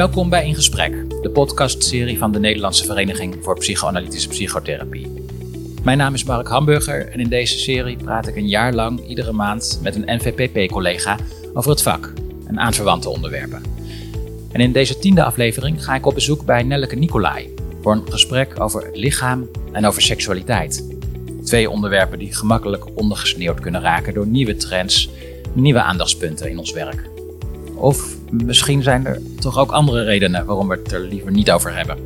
Welkom bij In Gesprek, de podcastserie van de Nederlandse Vereniging voor Psychoanalytische Psychotherapie. Mijn naam is Mark Hamburger en in deze serie praat ik een jaar lang iedere maand met een NVPP-collega over het vak en aanverwante onderwerpen. En in deze tiende aflevering ga ik op bezoek bij Nelleke Nicolai voor een gesprek over het lichaam en over seksualiteit. Twee onderwerpen die gemakkelijk ondergesneeuwd kunnen raken door nieuwe trends, nieuwe aandachtspunten in ons werk. Of misschien zijn er toch ook andere redenen waarom we het er liever niet over hebben.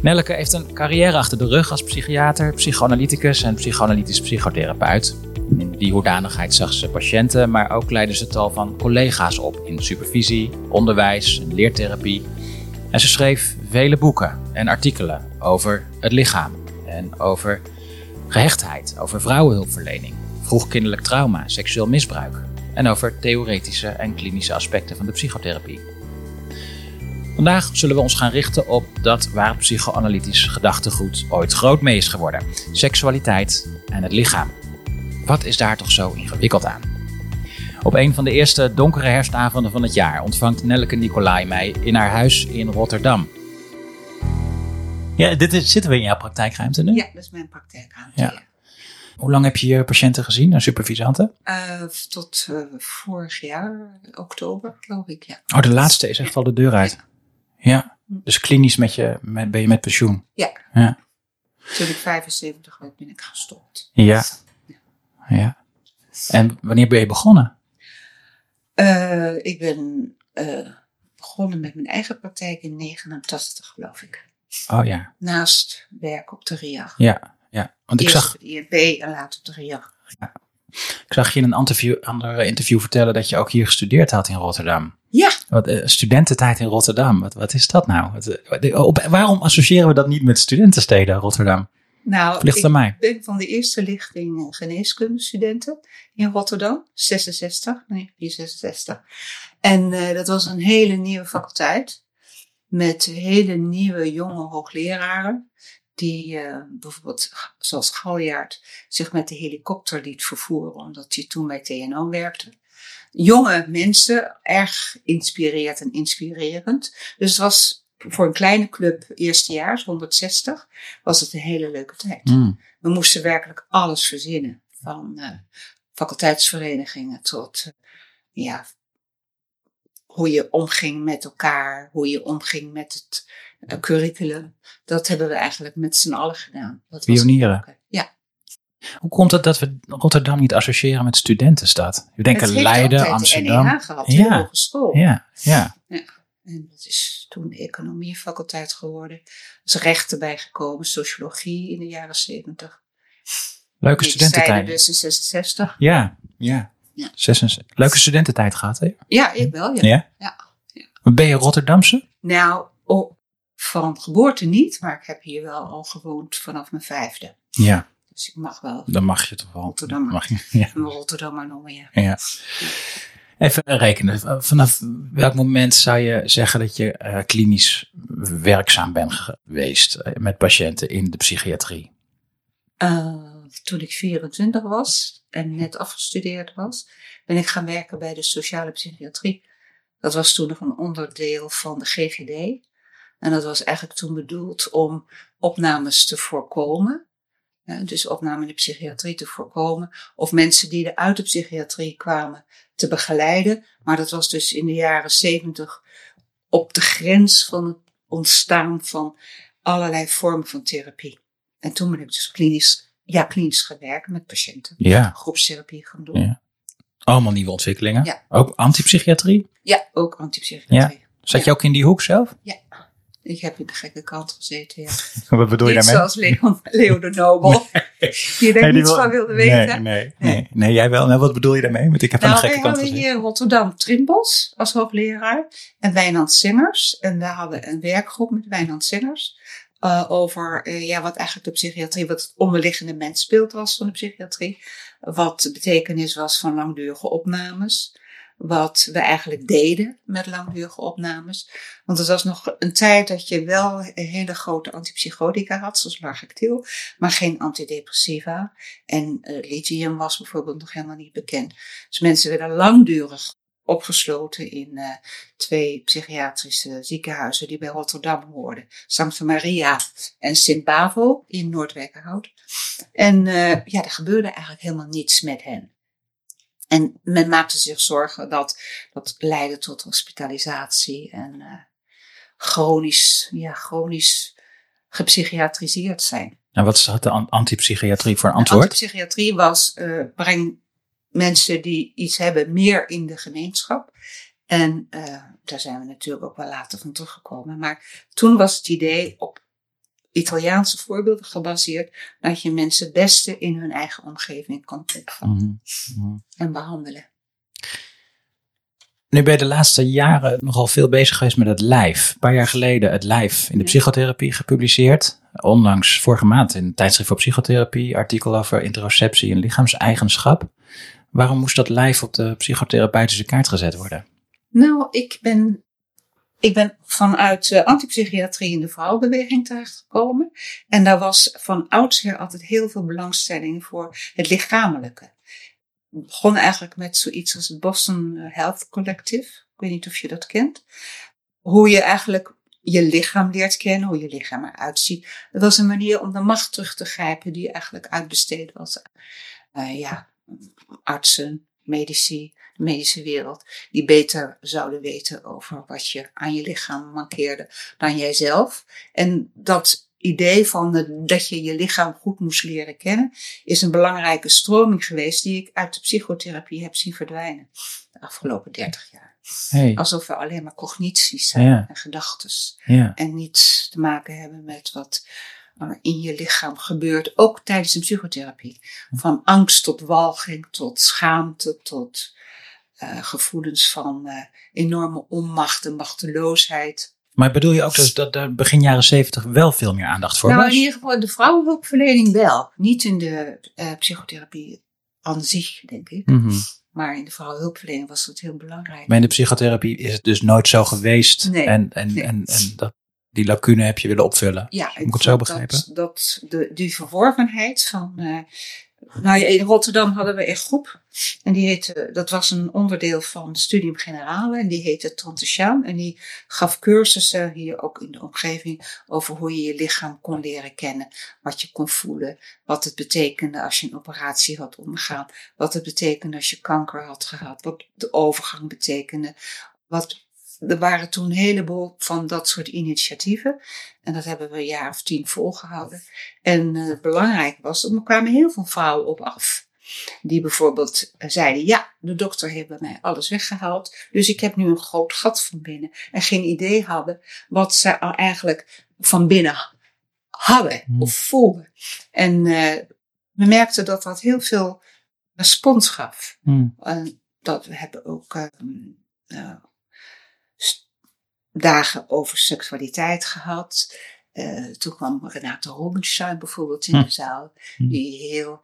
Nelleke heeft een carrière achter de rug als psychiater, psychoanalyticus en psychoanalytisch psychotherapeut. In die hoedanigheid zag ze patiënten, maar ook leidde ze tal van collega's op in supervisie, onderwijs en leertherapie. En ze schreef vele boeken en artikelen over het lichaam en over gehechtheid, over vrouwenhulpverlening, vroegkinderlijk trauma, seksueel misbruik en over theoretische en klinische aspecten van de psychotherapie. Vandaag zullen we ons gaan richten op dat waar het psychoanalytisch gedachtegoed ooit groot mee is geworden: seksualiteit en het lichaam. Wat is daar toch zo ingewikkeld aan? Op een van de eerste donkere herfstavonden van het jaar ontvangt Nelleke Nicolai mij in haar huis in Rotterdam. Ja, dit is, zitten we in jouw praktijkruimte nu? Ja, dat is mijn praktijkruimte. Ja. Hoe lang heb je je patiënten gezien en supervisanten? Eh, tot eh, vorig jaar, oktober, geloof ik, ja. Oh, de laatste is echt al de deur uit. Ja, dus klinisch met je, met, ben je met pensioen. Ja. Ja. Toen ik 75 werd, ben ik gestopt. Ja. ja. En wanneer ben je begonnen? Eh, ik ben begonnen met mijn eigen praktijk in 89, geloof ik. Oh ja, Naast werk op de RIAG. ja, ja. Want ik Eerst zag, de INP en later de RIAG. ik zag je in een interview, ander interview vertellen dat je ook hier gestudeerd had in Rotterdam. Ja, Wat, eh, studententijd in Rotterdam, wat, wat is dat nou? Wat, eh, wat- op, waarom associëren we dat niet met studentensteden Rotterdam? nou, ik aan mij. ben van de eerste lichting eh, geneeskundestudenten in Rotterdam, 66, 1966. En eh, dat was een hele nieuwe faculteit met hele nieuwe jonge hoogleraren. Die eh, bijvoorbeeld, zoals Galjaard, zich met de helikopter liet vervoeren, omdat hij toen bij TNO werkte. Jonge mensen, erg inspireerd en inspirerend. Dus het was voor een kleine club eerstejaars, 160, was het een hele leuke tijd. Hmm. We moesten werkelijk alles verzinnen. Van eh, faculteitsverenigingen tot eh, ja, hoe je omging met elkaar, hoe je omging met het curriculum. Dat hebben we eigenlijk met z'n allen gedaan. Dat Pionieren. leuk. Ja, Hoe komt het dat we Rotterdam niet associëren met studentenstad? We denken het Leiden, altijd Amsterdam. NEH gehad, de Ja. hogeschool. Ja, ja. En dat is toen de economiefaculteit geworden. Er is rechten bijgekomen, sociologie in de jaren zeventig. Leuke studententijd. dus in 66. Ja, ja. Ja. 66. Leuke studententijd gehad, hè? Ja, ik wel, ja. Ja? Ja. Ben je Rotterdamse? Nou, oh, van geboorte niet, maar ik heb hier wel al gewoond vanaf mijn vijfde. Ja, Dus ik mag wel dan mag je toch wel. Rotterdammer. Mag je, ja. Rotterdammer noemen, ja. ja. Even rekenen. Vanaf welk moment zou je zeggen dat je eh, klinisch werkzaam bent geweest eh, met patiënten in de psychiatrie? Eh, toen ik 24 was en net afgestudeerd was, ben ik gaan werken bij de sociale psychiatrie. Dat was toen nog een onderdeel van de GGD. En dat was eigenlijk toen bedoeld om opnames te voorkomen. Ja, dus opname in de psychiatrie te voorkomen. Of mensen die er uit de psychiatrie kwamen te begeleiden. Maar dat was dus in de jaren 70 op de grens van het ontstaan van allerlei vormen van therapie. En toen ben ik dus klinisch, ja, klinisch gaan werken met patiënten. Ja. Groepstherapie gaan doen. Ja. Ja, Allemaal nieuwe ontwikkelingen. Ja. Ook antipsychiatrie? ook antipsychiatrie. Zat Ja. je ook in die hoek zelf? Ik heb in de gekke kant gezeten, ja. Wat bedoel Niet zoals Leon, Leo de Nobel. Die er niets van wilde weten. Nee, nee, nee. Nee, jij wel. Nou, wat bedoel je daarmee? Want ik heb aan Nou, de wij gekke kant hadden gezeten. hier in Rotterdam Trimbos als hoogleraar en Wijnand Singers. En we hadden een werkgroep met Wijnand Singers eh, over eh, ja, wat eigenlijk de psychiatrie, wat het onderliggende mensbeeld was van de psychiatrie. Wat de betekenis was van langdurige opnames. Wat we eigenlijk deden met langdurige opnames. Want het was nog een tijd dat je wel hele grote antipsychotica had, zoals Largactil, maar geen antidepressiva. En eh lithium was bijvoorbeeld nog helemaal niet bekend. Dus mensen werden langdurig opgesloten in uh, twee psychiatrische ziekenhuizen die bij Rotterdam hoorden. Santa Maria en Sint Bavo in Noordwijkerhout. En uh, ja, er gebeurde eigenlijk helemaal niets met hen. En men maakte zich zorgen dat dat leidde tot hospitalisatie en uh, chronisch, ja, chronisch gepsychiatriseerd zijn. En wat had de antipsychiatrie voor antwoord? De antipsychiatrie was, uh, breng mensen die iets hebben meer in de gemeenschap. En uh, daar zijn we natuurlijk ook wel later van teruggekomen. Maar toen was het idee op Italiaanse voorbeelden gebaseerd dat je mensen het beste in hun eigen omgeving kan opvangen mm en behandelen. Nu ben je de laatste jaren nogal veel bezig geweest met het lijf. Een paar jaar geleden het lijf in de psychotherapie gepubliceerd. Onlangs vorige maand in het tijdschrift voor psychotherapie artikel over interoceptie en lichaamseigenschap. Waarom moest dat lijf op de psychotherapeutische kaart gezet worden? Nou, ik ben, ik ben vanuit uh, antipsychiatrie in de vrouwenbeweging terechtgekomen. En daar was van oudsher altijd heel veel belangstelling voor het lichamelijke. Ik begon eigenlijk met zoiets als het Boston Health Collective. Ik weet niet of je dat kent. Hoe je eigenlijk je lichaam leert kennen, hoe je lichaam eruit ziet. Dat was een manier om de macht terug te grijpen die eigenlijk uitbesteed was. Uh, ja, artsen, medici, medische wereld, die beter zouden weten over wat je aan je lichaam mankeerde dan jijzelf. En dat idee van dat je je lichaam goed moest leren kennen, is een belangrijke stroming geweest die ik uit de psychotherapie heb zien verdwijnen de afgelopen dertig jaar. Hey. Alsof we alleen maar cognities zijn en gedachten. Ja. En niets te maken hebben met wat in je lichaam gebeurt, ook tijdens een psychotherapie. Van angst tot walging, tot schaamte, tot uh, gevoelens van uh, enorme onmacht en machteloosheid. Maar bedoel je ook dus dat er begin jaren zeventig wel veel meer aandacht voor nou, was? Nou, in ieder geval de vrouwenhulpverlening wel. Niet in de uh, psychotherapie aan zich, denk ik. Mm -hmm. Maar in de vrouwenhulpverlening was dat heel belangrijk. Maar in de psychotherapie is het dus nooit zo geweest. Nee, en, en, nee. en, en dat die lacune heb je willen opvullen. Ja, Moet ik het zo begrijpen? Dat, dat de, die verworvenheid van. Nou ja, in Rotterdam hadden we een groep. En die heette, dat was een onderdeel van Studium Generale. En die heette Tante Sjaan. En die gaf cursussen hier ook in de omgeving. over hoe je je lichaam kon leren kennen. Wat je kon voelen. Wat het betekende als je een operatie had ondergaan. Wat het betekende als je kanker had gehad. Wat de overgang betekende. Wat er waren toen een heleboel van dat soort initiatieven. En dat hebben we een jaar of tien volgehouden. En uh, belangrijk was, er kwamen heel veel vrouwen op af. Die bijvoorbeeld zeiden, ja, de dokter heeft bij mij alles weggehaald. Dus ik heb nu een groot gat van binnen. En geen idee hadden wat ze eigenlijk van binnen hadden hmm. of voelden. En uh, we merkten dat dat heel veel respons gaf. Hmm. En dat we hebben ook uh, dagen over seksualiteit gehad. Uh, toen kwam Renate Robinstein bijvoorbeeld in hm. de zaal, hm. die heel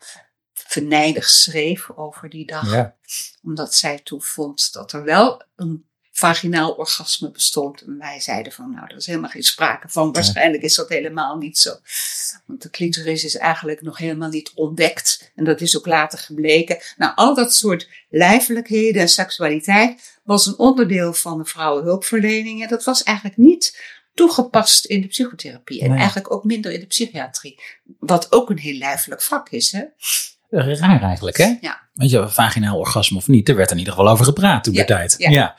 verneidig schreef over die dag. Ja. Omdat zij toen vond dat er wel een vaginaal orgasme bestond. En wij zeiden van, nou, er is helemaal geen sprake van. Waarschijnlijk is dat helemaal niet zo. Want de clitoris is eigenlijk nog helemaal niet ontdekt. En dat is ook later gebleken. Nou, al dat soort lijfelijkheden en seksualiteit was een onderdeel van de vrouwenhulpverlening. En dat was eigenlijk niet toegepast in de psychotherapie. En eigenlijk ook minder in de psychiatrie. Wat ook een heel lijfelijk vak is, hè? Raar eigenlijk, hè? Ja. Weet je, vaginaal orgasme of niet, er werd in ieder geval over gepraat toen ja. de tijd. Ja. ja.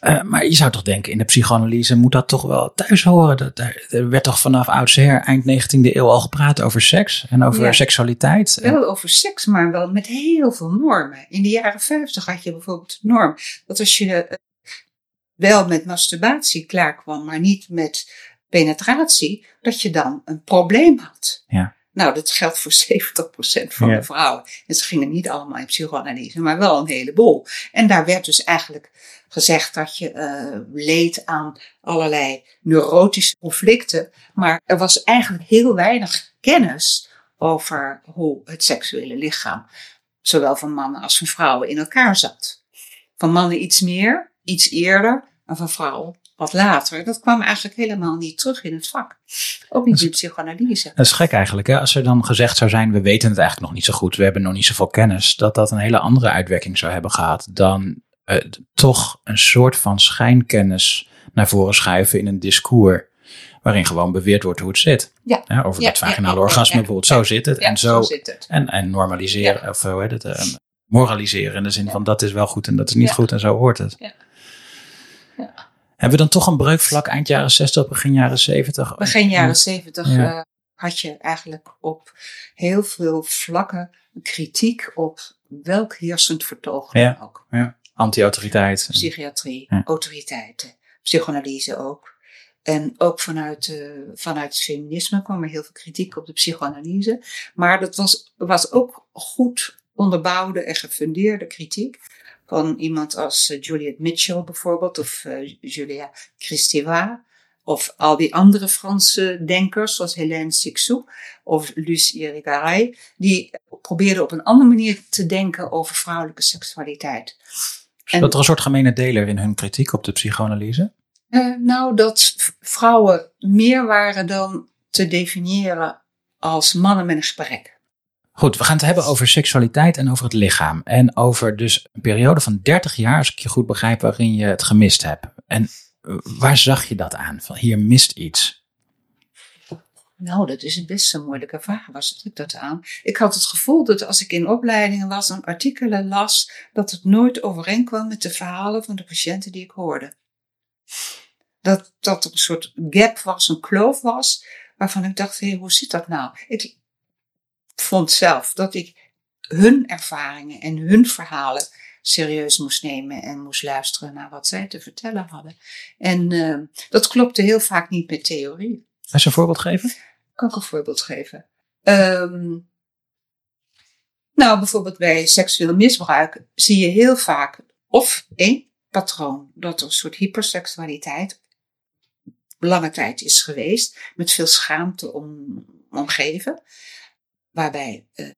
Uh, maar je zou toch denken, in de psychoanalyse moet dat toch wel thuis horen. Dat, er werd toch vanaf oudsher, eind 19e eeuw al gepraat over seks en over ja. seksualiteit. Wel over seks, maar wel met heel veel normen. In de jaren 50 had je bijvoorbeeld de norm dat als je uh, wel met masturbatie klaar kwam, maar niet met penetratie, dat je dan een probleem had. Ja. Nou, dat geldt voor 70% van ja. de vrouwen. En ze gingen niet allemaal in psychoanalyse, maar wel een heleboel. En daar werd dus eigenlijk gezegd dat je uh, leed aan allerlei neurotische conflicten. Maar er was eigenlijk heel weinig kennis over hoe het seksuele lichaam, zowel van mannen als van vrouwen, in elkaar zat. Van mannen iets meer, iets eerder, en van vrouwen wat later. Dat kwam eigenlijk helemaal niet terug in het vak. Ook niet in de psychoanalyse. Dat is gek eigenlijk. Hè? Als er dan gezegd zou zijn, we weten het eigenlijk nog niet zo goed. We hebben nog niet zoveel kennis. Dat dat een hele andere uitwerking zou hebben gehad dan eh, toch een soort van schijnkennis naar voren schuiven in een discours. Waarin gewoon beweerd wordt hoe het zit. Ja. over het vaginale ja, ja, orgasme bijvoorbeeld. Zo zit het. En zo, zit het. en, en normaliseren, of hoe heet het, eh, moraliseren in de zin van dat is wel goed en dat is niet goed en zo hoort het. Ja. Hebben we dan toch een breukvlak eind jaren 60, begin jaren 70? Begin jaren zeventig Ja. eh, had je eigenlijk op heel veel vlakken kritiek op welk heersend vertoog dan Ja. ook. Ja. Anti-autoriteit. Psychiatrie, Ja. autoriteiten, psychoanalyse ook. En ook vanuit, eh, vanuit het feminisme kwam er heel veel kritiek op de psychoanalyse. Maar dat was, was ook goed onderbouwde en gefundeerde kritiek. Van iemand als eh, Juliette Mitchell bijvoorbeeld, of eh, Julia Kristeva. Of al die andere Franse denkers, zoals Hélène Sixou of Luce Irigaray. Die probeerden op een andere manier te denken over vrouwelijke seksualiteit. Is dat er een soort gemene deler in hun kritiek op de psychoanalyse? Eh, nou, dat vrouwen meer waren dan te definiëren als mannen met een gesprek. Goed, we gaan het hebben over seksualiteit en over het lichaam. En over dus een periode van 30 jaar, als ik je goed begrijp, waarin je het gemist hebt. En eh, waar zag je dat aan? Van hier mist iets. Nou, dat is best een moeilijke vraag. Waar zat ik dat aan? Ik had het gevoel dat als ik in opleidingen was en artikelen las, dat het nooit overeenkwam met de verhalen van de patiënten die ik hoorde. Dat, dat er een soort gap was, een kloof was, waarvan ik dacht, hé, hoe zit dat nou? Ik vond zelf dat ik hun ervaringen en hun verhalen serieus moest nemen en moest luisteren naar wat zij te vertellen hadden. En eh, dat klopte heel vaak niet met theorie. Als je een voorbeeld geven? Kan ik een voorbeeld geven? Ehm, nou, bijvoorbeeld bij seksueel misbruik zie je heel vaak of één patroon dat er een soort hyperseksualiteit lange tijd is geweest, met veel schaamte om, omgeven, waarbij eh,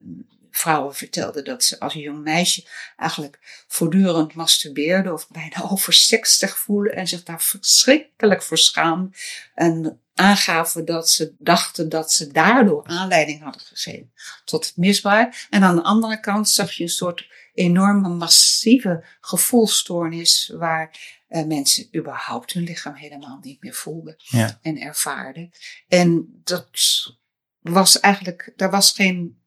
vrouwen vertelden dat ze als jong meisje eigenlijk voortdurend masturbeerden of bijna overseksig voelen en zich daar verschrikkelijk voor schaamden en aangaven dat ze dachten dat ze daardoor aanleiding hadden gegeven tot het misbruik. En aan de andere kant zag je een soort enorme massieve gevoelstoornis waar eh, mensen überhaupt hun lichaam helemaal niet meer voelden Ja. en ervaarden. En dat was eigenlijk, daar was geen,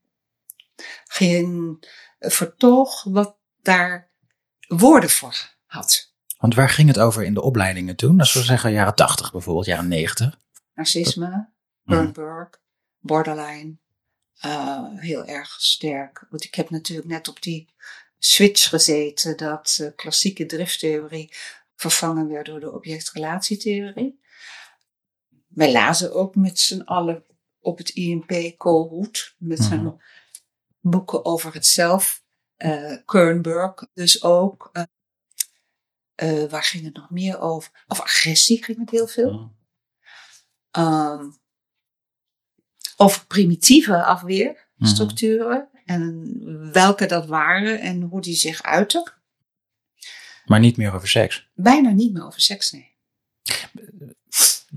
geen vertoog wat daar woorden voor had. Want waar ging het over in de opleidingen toen? Als we zeggen jaren 80 bijvoorbeeld, jaren 90. Narcisme, Burnberg, borderline, eh, heel erg sterk. Want ik heb natuurlijk net op die switch gezeten dat eh, klassieke drifttheorie vervangen werd door de object-relatietheorie. Wij lazen ook met z'n allen op het IMP Koolhoed, met zijn Mhm. boeken over het zelf. eh Kernberg dus ook. Eh, eh, waar ging het nog meer over? Over agressie ging het heel veel. Ehm, over primitieve afweerstructuren en welke dat waren en hoe die zich uiten. Maar niet meer over seks. Bijna niet meer over seks, nee.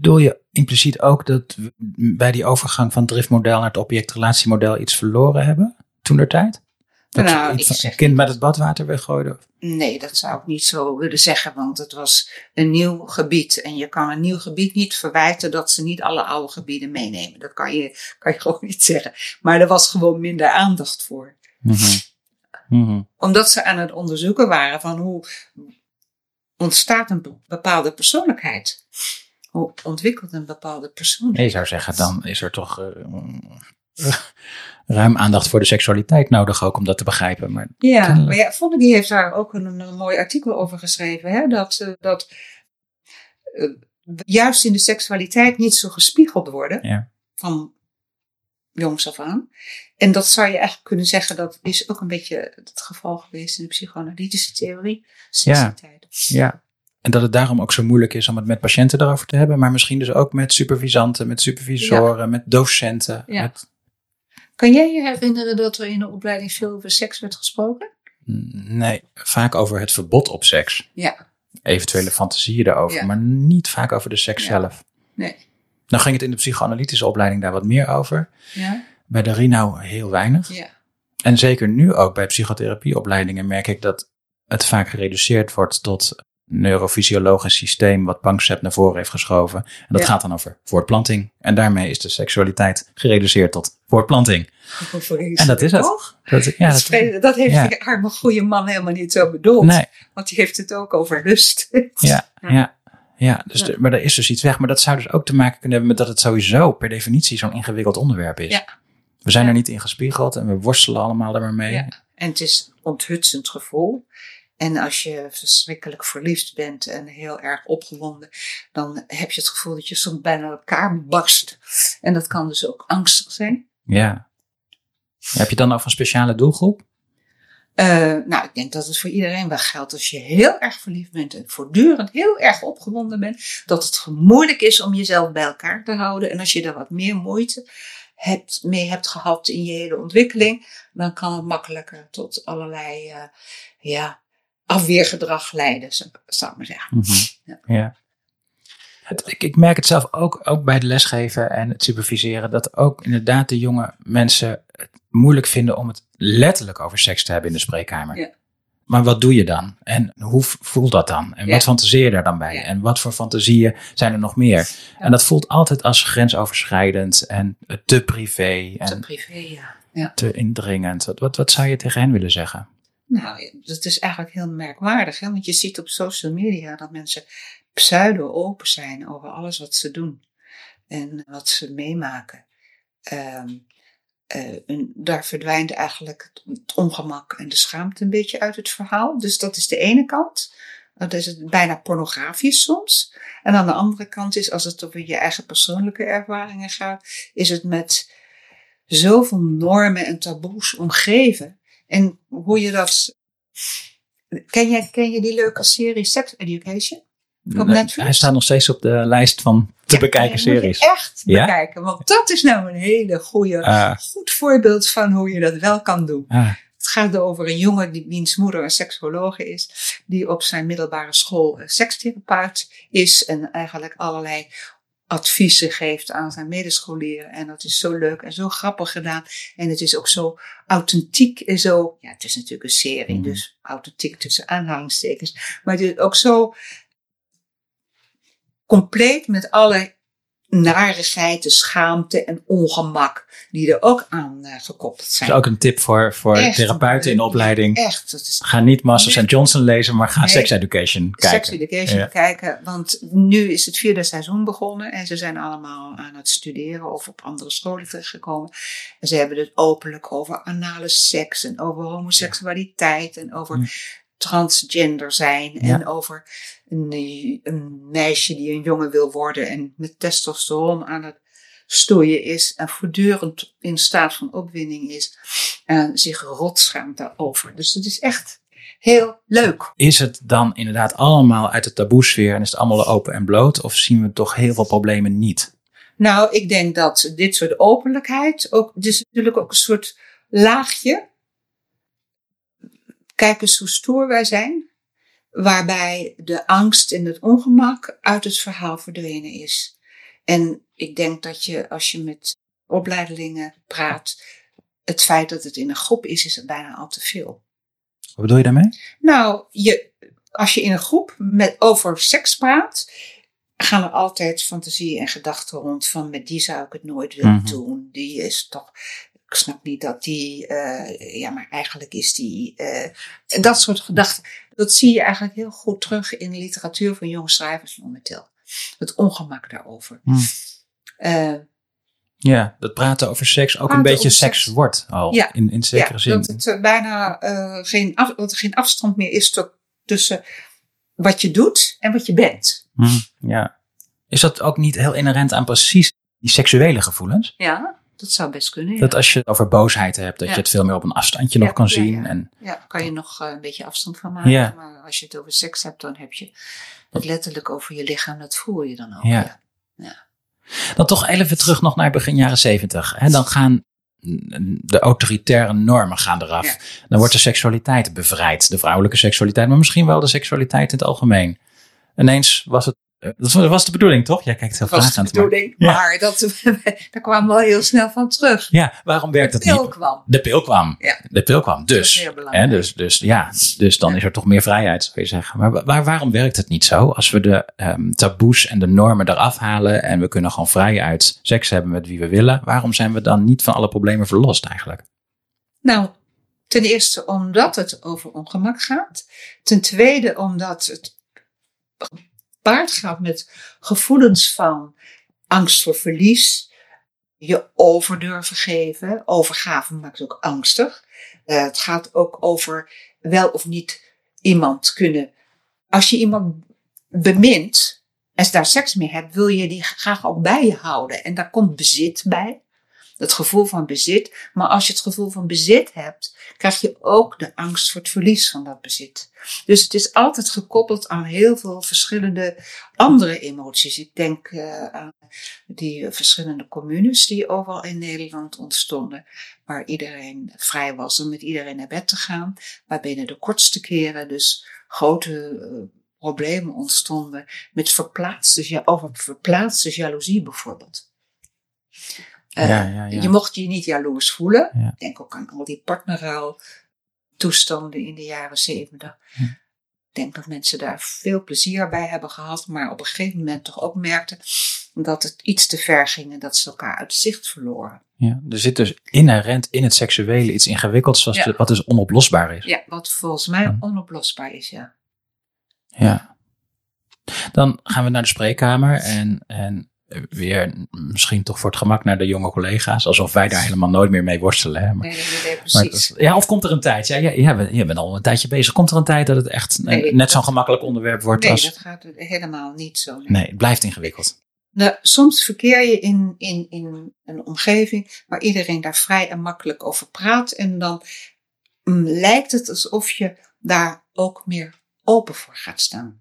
Bedoel je impliciet ook dat we bij die overgang van het driftmodel naar het object-relatiemodel iets verloren hebben toen der tijd? Dat Nou, je ik kind met het badwater weggooide? Nee, dat zou ik niet zo willen zeggen, want het was een nieuw gebied. En je kan een nieuw gebied niet verwijten dat ze niet alle oude gebieden meenemen. Dat kan je, kan je gewoon niet zeggen. Maar er was gewoon minder aandacht voor. Mhm. Mhm. Omdat ze aan het onderzoeken waren van hoe ontstaat een be- bepaalde persoonlijkheid. Ontwikkelt een bepaalde persoonlijkheid. Je zou zeggen, dan is er toch eh, ruim aandacht voor de seksualiteit nodig ook om dat te begrijpen. Maar Ja, Kennelijk. maar ja, Vonnegut heeft daar ook een, een mooi artikel over geschreven. Hè? Dat, eh, dat eh, juist in de seksualiteit niet zo gespiegeld worden Ja. van jongs af aan. En dat zou je eigenlijk kunnen zeggen, dat is ook een beetje het geval geweest in de psychoanalytische theorie. Seksualiteit. ja. En dat het daarom ook zo moeilijk is om het met patiënten erover te hebben, maar misschien dus ook met supervisanten, met supervisoren, met docenten. Ja. Met, Kan jij je herinneren dat er in de opleiding veel over seks werd gesproken? nee, vaak over het verbod op seks. Ja. Eventuele fantasieën daarover, Ja. maar niet vaak over de seks zelf. Nee. Nou ging het in de psychoanalytische opleiding daar wat meer over. Ja? Bij de Rinau heel weinig. Ja. En zeker nu ook bij psychotherapieopleidingen merk ik dat het vaak gereduceerd wordt tot neurofysiologisch systeem wat Panksepp naar voren heeft geschoven. En dat Ja. gaat dan over voortplanting. En daarmee is de seksualiteit gereduceerd tot voortplanting. En dat is het. Toch? Dat, ja, dat, dat, dat heeft ja. die arme goede man helemaal niet zo bedoeld. nee, Want die heeft het ook over lust. ja, Ja. ja. dus de- maar er is dus iets weg. Maar dat zou dus ook te maken kunnen hebben met dat het sowieso per definitie zo'n ingewikkeld onderwerp is. We zijn er niet in gespiegeld en we worstelen allemaal er maar mee. Ja. En het is een onthutsend gevoel. En als je verschrikkelijk verliefd bent en heel erg opgewonden, dan heb je het gevoel dat je soms bijna elkaar barst. En dat kan dus ook angstig zijn. Ja. Heb je dan over een speciale doelgroep? Eh, nou, ik denk dat het voor iedereen wel geldt als je heel erg verliefd bent en voortdurend heel erg opgewonden bent, dat het moeilijk is om jezelf bij elkaar te houden. En als je er wat meer moeite hebt, mee hebt gehad in je hele ontwikkeling, dan kan het makkelijker tot allerlei eh, ja, afweergedrag leiden, zou ik maar zeggen. Ja. Ja. Het, ik, ik merk het zelf ook, ook bij het lesgeven en het superviseren, dat ook inderdaad de jonge mensen het moeilijk vinden om het letterlijk over seks te hebben in de spreekkamer. Ja. Maar wat doe je dan? En hoe voelt dat dan? En Ja. wat fantaseer je daar dan bij? Ja. En wat voor fantasieën zijn er nog meer? En dat voelt altijd als grensoverschrijdend en te privé Te en privé, ja. ja. te indringend. Wat, wat, wat zou je tegen hen willen zeggen? Nou, dat is eigenlijk heel merkwaardig, hè? want je ziet op social media dat mensen pseudo-open zijn over alles wat ze doen en wat ze meemaken. Ehm, eh, daar verdwijnt eigenlijk het, het ongemak en de schaamte een beetje uit het verhaal. Dus dat is de ene kant. Dat is het bijna pornografisch soms. En aan de andere kant is, als het over je eigen persoonlijke ervaringen gaat, is het met zoveel normen en taboes omgeven. En hoe je dat. Ken je, ken je die leuke serie Sex Education? Op Netflix? Hij staat nog steeds op de lijst van te Ja, bekijken series. echt Ja? bekijken, want dat is nou een hele goede, Ah, goed voorbeeld van hoe je dat wel kan doen. ah, Het gaat over een jongen die, wiens moeder een seksologe is, die op zijn middelbare school sekstherapeut is en eigenlijk allerlei adviezen geeft aan zijn medescholieren. En dat is zo leuk en zo grappig gedaan. En het is ook zo authentiek en zo, ja, het is natuurlijk een serie, Mhm. dus authentiek tussen aanhalingstekens. Maar het is ook zo compleet met alle narigheid, de schaamte en ongemak die er ook aan eh, gekoppeld Dat zijn. is ook een tip voor, voor Echt. therapeuten in opleiding. Echt, dat is Ga niet Masters Johnson lezen, maar ga Nee. Sex Education kijken. Sex Education Ja. kijken. Want nu is het vierde seizoen begonnen en ze zijn allemaal aan het studeren of op andere scholen terechtgekomen. En ze hebben het openlijk over anale seks en over homoseksualiteit en over Ja. transgender zijn Ja. en over een, een meisje die een jongen wil worden en met testosteron aan het stoeien is en voortdurend in staat van opwinding is en zich rot schaamt daarover. Dus het is echt heel leuk. Is het dan inderdaad allemaal uit de taboesfeer en is het allemaal open en bloot? Of zien we toch heel veel problemen niet? Nou, ik denk dat dit soort openlijkheid ook, het is natuurlijk ook een soort laagje. Kijk eens hoe stoer wij zijn. Waarbij de angst en het ongemak uit het verhaal verdwenen is. En ik denk dat je, als je met opleidelingen praat, het feit dat het in een groep is, is het bijna al te veel. Wat bedoel je daarmee? Nou, je, als je in een groep met, over seks praat, gaan er altijd fantasieën en gedachten rond van met die zou ik het nooit willen Mhm. doen. Die is toch, ik snap niet dat die, eh, ja, maar eigenlijk is die, eh, dat soort gedachten. Dat zie je eigenlijk heel goed terug in de literatuur van jonge schrijvers momenteel. Het ongemak daarover. Hmm. Eh, Ja, dat praten over seks ook een beetje seks, seks. wordt al. Ja. In, in zekere ja, zin. Dat het bijna geen, af, dat er geen afstand meer is tussen wat je doet en wat je bent. Hm, ja. Is dat ook niet heel inherent aan precies die seksuele gevoelens? Ja, dat zou best kunnen. Ja, Dat als je het over boosheid hebt, dat Ja. je het veel meer op een afstandje nog kan zien. ja. En, ja kan je nog eh, een beetje afstand van maken. Ja. Maar als je het over seks hebt, dan heb je het letterlijk over je lichaam. Dat voel je dan ook. Ja. ja. Dan toch even terug nog naar begin jaren zeventig. Dan gaan de autoritaire normen gaan eraf. Dan wordt de seksualiteit bevrijd. De vrouwelijke seksualiteit, maar misschien wel de seksualiteit in het algemeen. Ineens was het dat was de bedoeling, toch? Jij kijkt heel Dat was graag de aan het bedoeling, maar dat, daar kwamen we al heel snel van terug. Ja, waarom werkt De het niet? pil kwam. De pil kwam. Ja. De pil kwam. Dat is Dus, hè, dus, dus ja, dus dan is er toch meer vrijheid, zou je zeggen. Maar waar, waarom werkt het niet zo? Als we de ehm, taboes en de normen eraf halen en we kunnen gewoon vrij uit seks hebben met wie we willen, waarom zijn we dan niet van alle problemen verlost eigenlijk? Nou, ten eerste omdat het over ongemak gaat. Ten tweede omdat het gepaard gaat met gevoelens van angst voor verlies. Je over durven geven. Overgave maakt ook angstig. Eh, het gaat ook over wel of niet iemand kunnen. Als je iemand bemint en daar seks mee hebt, wil je die graag ook bij je houden. En daar komt bezit bij. Het gevoel van bezit. Maar als je het gevoel van bezit hebt, krijg je ook de angst voor het verlies van dat bezit. Dus het is altijd gekoppeld aan heel veel verschillende andere emoties. Ik denk uh, aan die verschillende communes die overal in Nederland ontstonden, waar iedereen vrij was om met iedereen naar bed te gaan, waar binnen de kortste keren dus grote uh, problemen ontstonden met verplaatste, over verplaatste jaloezie bijvoorbeeld. Uh, ja, ja, ja. Je mocht je niet jaloers voelen. Ja. Denk ook aan al die partnerruil toestanden in de jaren zeventig. Ik denk dat mensen daar veel plezier bij hebben gehad, maar op een gegeven moment toch ook merkten dat het iets te ver ging en dat ze elkaar uit zicht verloren. Ja, er zit dus inherent in het seksuele iets ingewikkelds, wat, Ja. wat dus onoplosbaar is. Ja, wat volgens mij onoplosbaar is, ja. Ja. Dan gaan we naar de spreekkamer en, en weer misschien toch voor het gemak naar de jonge collega's. Alsof wij daar helemaal nooit meer mee worstelen. Hè? Maar, Nee, nee, precies. ja, of komt er een tijd? Ja, ja, ja, we- je bent al een tijdje bezig. Komt er een tijd dat het echt eh, net zo'n gemakkelijk onderwerp wordt nee, als... dat gaat helemaal niet zo. nee. Nee, het blijft ingewikkeld. Nou, soms verkeer je in, in, in een omgeving waar iedereen daar vrij en makkelijk over praat. En dan mm, lijkt het alsof je daar ook meer open voor gaat staan.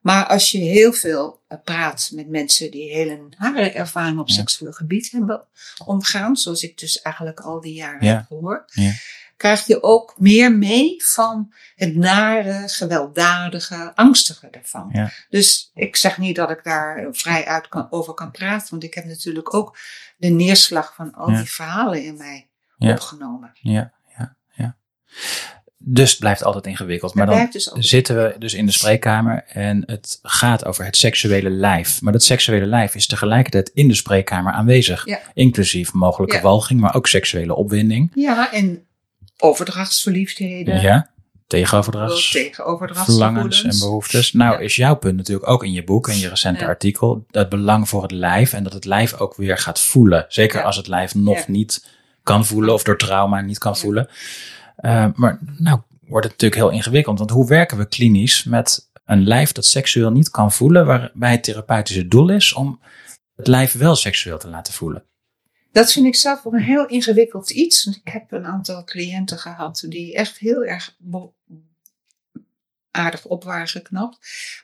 Maar als je heel veel eh, praat met mensen die hele nare ervaring op Ja. seksueel gebied hebben omgaan, zoals ik dus eigenlijk al die jaren Ja. heb gehoord, Ja. krijg je ook meer mee van het nare, gewelddadige, angstige ervan. Dus ik zeg niet dat ik daar vrij uit kan, over kan praten, want ik heb natuurlijk ook de neerslag van al die verhalen in mij Ja. opgenomen. Ja, ja, ja. Dus het blijft altijd ingewikkeld. Maar Dat dan dus zitten we dus in de spreekkamer en het gaat over het seksuele lijf. Maar dat seksuele lijf is tegelijkertijd in de spreekkamer aanwezig. Ja. Inclusief mogelijke Ja. walging, maar ook seksuele opwinding. Ja, en overdrachtsverliefdheden, Ja, tegenoverdrachts, tegenoverdrachtsgevoelens. verlangens en behoeftes. Nou Ja. is jouw punt natuurlijk ook in je boek, in je recente artikel, het belang voor het lijf en dat het lijf ook weer gaat voelen. Zeker als het lijf nog niet kan voelen of door trauma niet kan Ja. voelen. Uh, maar nou wordt het natuurlijk heel ingewikkeld, want hoe werken we klinisch met een lijf dat seksueel niet kan voelen, waarbij het therapeutische doel is om het lijf wel seksueel te laten voelen? Dat vind ik zelf ook een heel ingewikkeld iets. Ik heb een aantal cliënten gehad die echt heel erg aardig op waren geknapt.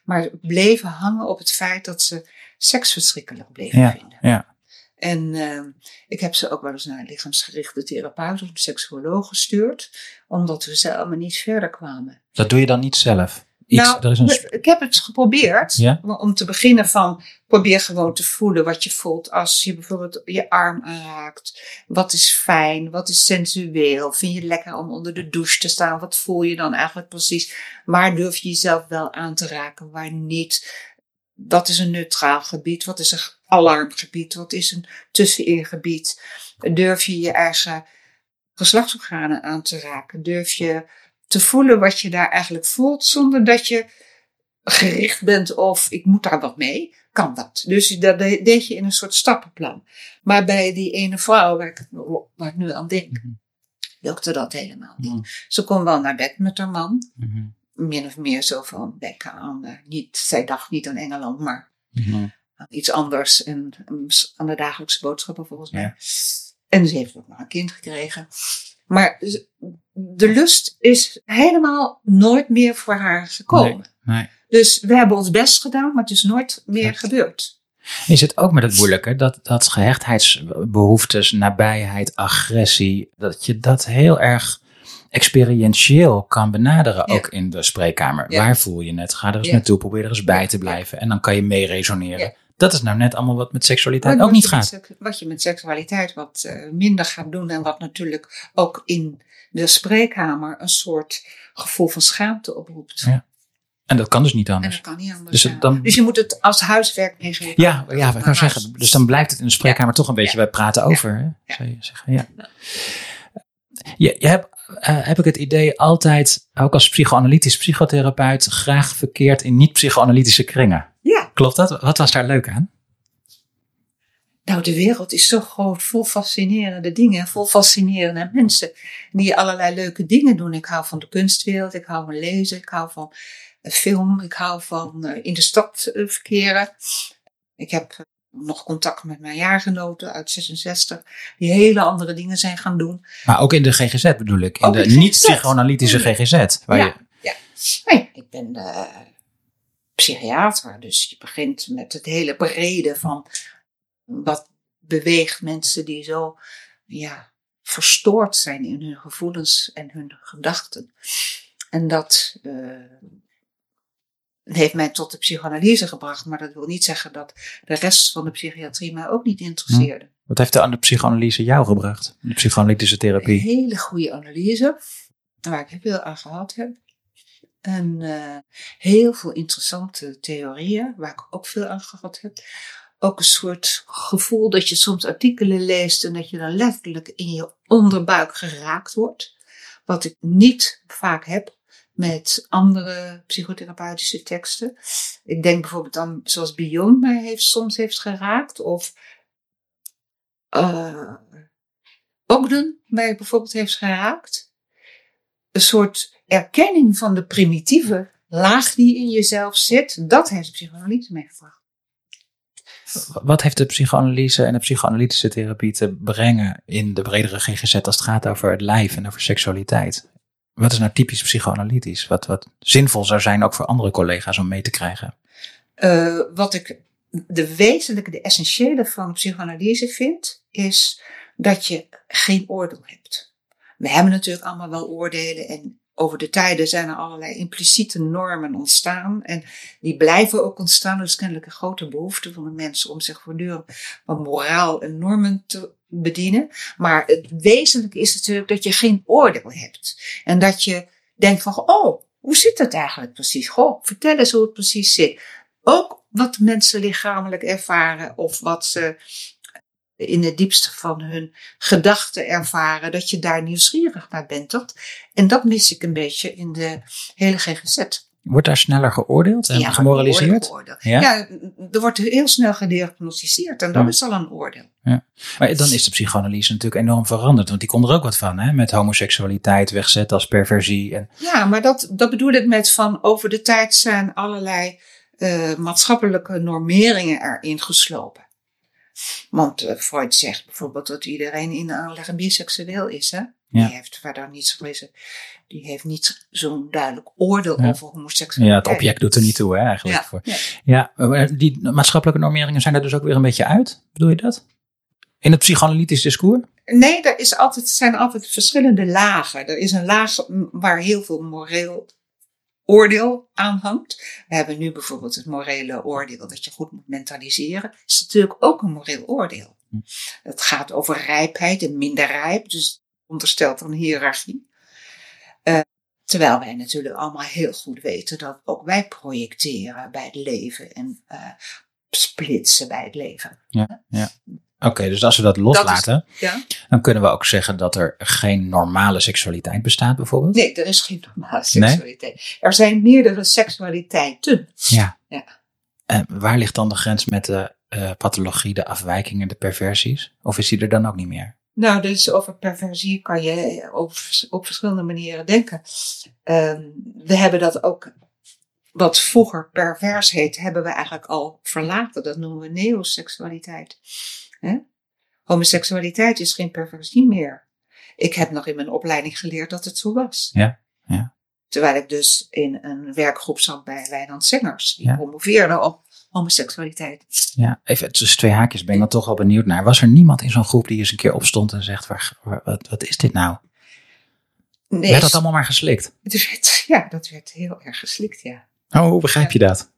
Maar bleven hangen op het feit dat ze seks verschrikkelijk bleven Ja, vinden. ja. En uh, ik heb ze ook wel eens naar een lichaamsgerichte therapeut of een seksuoloog gestuurd. Omdat we zelf maar niet verder kwamen. Dat doe je dan niet zelf? Iets, nou, er is een... ik heb het geprobeerd. Ja? Om te beginnen van, probeer gewoon te voelen wat je voelt als je bijvoorbeeld je arm aanraakt. Wat is fijn? Wat is sensueel? Vind je het lekker om onder de douche te staan? Wat voel je dan eigenlijk precies? Waar durf je jezelf wel aan te raken? Waar niet? Wat is een neutraal gebied? Wat is een alarmgebied? Wat is een tusseningebied? Durf je je eigen geslachtsorganen aan te raken? Durf je te voelen wat je daar eigenlijk voelt, zonder dat je gericht bent of ik moet daar wat mee, kan dat. Dus dat deed je in een soort stappenplan. Maar bij die ene vrouw waar ik, waar ik nu aan denk, Mhm. lukte dat helemaal niet. Mhm. Ze kon wel naar bed met haar man, Mhm. Min of meer zo van denken aan, uh, niet, zij dacht niet aan Engeland, maar Mhm. aan iets anders en um, aan de dagelijkse boodschappen volgens mij. Ja. En ze heeft ook nog een kind gekregen. Maar de lust is helemaal nooit meer voor haar gekomen. Nee, nee. Dus we hebben ons best gedaan, maar het is nooit meer gebeurd. Je zit ook met het moeilijke dat, dat gehechtheidsbehoeftes, nabijheid, agressie, dat je dat heel erg experientieel kan benaderen, Ja. ook in de spreekkamer. Ja. Waar voel je het? Ga er eens naartoe, probeer er eens bij te blijven. En dan kan je mee resoneren. Dat is nou net allemaal wat met seksualiteit ook niet met gaat. wat je met seksualiteit wat eh, minder gaat doen en wat natuurlijk ook in de spreekkamer een soort gevoel van schaamte oproept. Ja. En dat kan dus niet En anders. dat kan niet anders. Dus ja. het dan- dus je moet het als huiswerk meegeven. Ja, ja, ik kan zeggen. Dus dan blijft het in de spreekkamer toch een beetje. Wij praten over. Hè? Zou je zeggen, ja. Je, je hebt, heb ik het idee, altijd, ook als psychoanalytisch psychotherapeut, graag verkeerd in niet-psychoanalytische kringen. Ja. Klopt dat? Wat was daar leuk aan? Nou, de wereld is zo groot, vol fascinerende dingen, en vol fascinerende mensen die allerlei leuke dingen doen. Ik hou van de kunstwereld, ik hou van lezen, ik hou van eh, film, ik hou van eh, in de stad eh, verkeren. Ik heb eh, nog contact met mijn jaargenoten uit 66, die hele andere dingen zijn gaan doen. Maar ook in de GGZ bedoel ik. In Ook de niet-psychoanalytische GGZ. Waar Ja. je, Nee, ik ben eh, psychiater, dus je begint met het hele brede van wat beweegt mensen die zo ja, verstoord zijn in hun gevoelens en hun gedachten. En dat eh, heeft mij tot de psychoanalyse gebracht, maar dat wil niet zeggen dat de rest van de psychiatrie mij ook niet interesseerde. wat heeft de aan de psychoanalyse jou gebracht? De psychoanalytische Een therapie. hele goede analyse, waar ik heel veel aan gehad heb. En eh, heel veel interessante theorieën, waar ik ook veel aan gehad heb. Ook een soort gevoel dat je soms artikelen leest en dat je dan letterlijk in je onderbuik geraakt wordt. Wat ik niet vaak heb met andere psychotherapeutische teksten. Ik denk bijvoorbeeld aan, zoals Beyond mij heeft, soms heeft geraakt, of eh Ogden mij bijvoorbeeld heeft geraakt. Een soort erkenning van de primitieve laag die in jezelf zit. Dat heeft de psychoanalyse meegebracht. Wat heeft de psychoanalyse en de psychoanalytische therapie te brengen in de bredere GGZ als het gaat over het lijf en over seksualiteit? Wat is nou typisch psychoanalytisch? Wat, wat zinvol zou zijn ook voor andere collega's om mee te krijgen? Eh, wat ik de wezenlijke, de essentiële van psychoanalyse vind, is dat je geen oordeel hebt. We hebben natuurlijk allemaal wel oordelen en over de tijden zijn er allerlei impliciete normen ontstaan. En die blijven ook ontstaan. Er is kennelijk een grote behoefte van de mensen om zich voortdurend van moraal en normen te bedienen. Maar het wezenlijke is natuurlijk dat je geen oordeel hebt. En dat je denkt van, oh, hoe zit het eigenlijk precies? Goh, vertel eens hoe het precies zit. Ook wat mensen lichamelijk ervaren of wat ze in het diepste van hun gedachten ervaren, dat je daar nieuwsgierig naar bent. Dat, en dat mis ik een beetje in de hele GGZ. Wordt daar sneller geoordeeld en Ja, gemoraliseerd? Ja? Ja? er wordt heel snel gediagnosticeerd en Ja. is al een oordeel. Maar dan is de psychoanalyse natuurlijk enorm veranderd, want die kon er ook wat van, hè? met homoseksualiteit wegzetten als perversie. En, Ja, maar dat, dat bedoel ik met van over de tijd zijn allerlei eh, maatschappelijke normeringen erin geslopen. Want eh, Freud zegt bijvoorbeeld dat iedereen in de aanleg biseksueel is. Hè? Ja. Die heeft verder niets gelezen. Die heeft niet zo'n duidelijk oordeel Ja. over homoseksualiteit. ja, het object doet er niet toe, hè, eigenlijk. Ja, Voor. ja. Maar die maatschappelijke normeringen zijn er dus ook weer een beetje uit. Bedoel je dat? In het psychoanalytisch discours? Nee, er is altijd, zijn altijd verschillende lagen. Er is een laag waar heel veel moreel oordeel aan hangt. We hebben nu bijvoorbeeld het morele oordeel dat je goed moet mentaliseren. Dat is natuurlijk ook een moreel oordeel. Hm. Het gaat over rijpheid en minder rijp, dus onderstelt een hiërarchie. Eh, terwijl wij natuurlijk allemaal heel goed weten dat ook wij projecteren bij het leven en eh, splitsen bij het leven. Oké, dus als we dat loslaten, Ja? dan kunnen we ook zeggen dat er geen normale seksualiteit bestaat, bijvoorbeeld. Nee, er is geen normale Nee? seksualiteit. Er zijn meerdere seksualiteiten. Ja. Ja. En waar ligt dan de grens met de eh, pathologie, de afwijkingen, de perversies? Of is die er dan ook niet meer? Nou, dus over perversie kan je op, op verschillende manieren denken. Ehm, we hebben dat ook, wat vroeger pervers heet, hebben we eigenlijk al verlaten. Dat noemen we neoseksualiteit. Hè? Homoseksualiteit is geen perversie meer. Ik heb nog in mijn opleiding geleerd dat het zo was. Ja, ja. Terwijl ik dus in een werkgroep zat bij Wijnand Zengers. Die Ja. promoveerde op homoseksualiteit. Ja, even tussen twee haakjes ben ik dan toch wel benieuwd naar. Was er niemand in zo'n groep die eens een keer opstond en zegt, waar, waar- wat, wat is dit nou? Nee, Werd dat allemaal maar geslikt? het werd, ja, dat werd heel erg geslikt, ja. Oh, hoe begrijp je dat?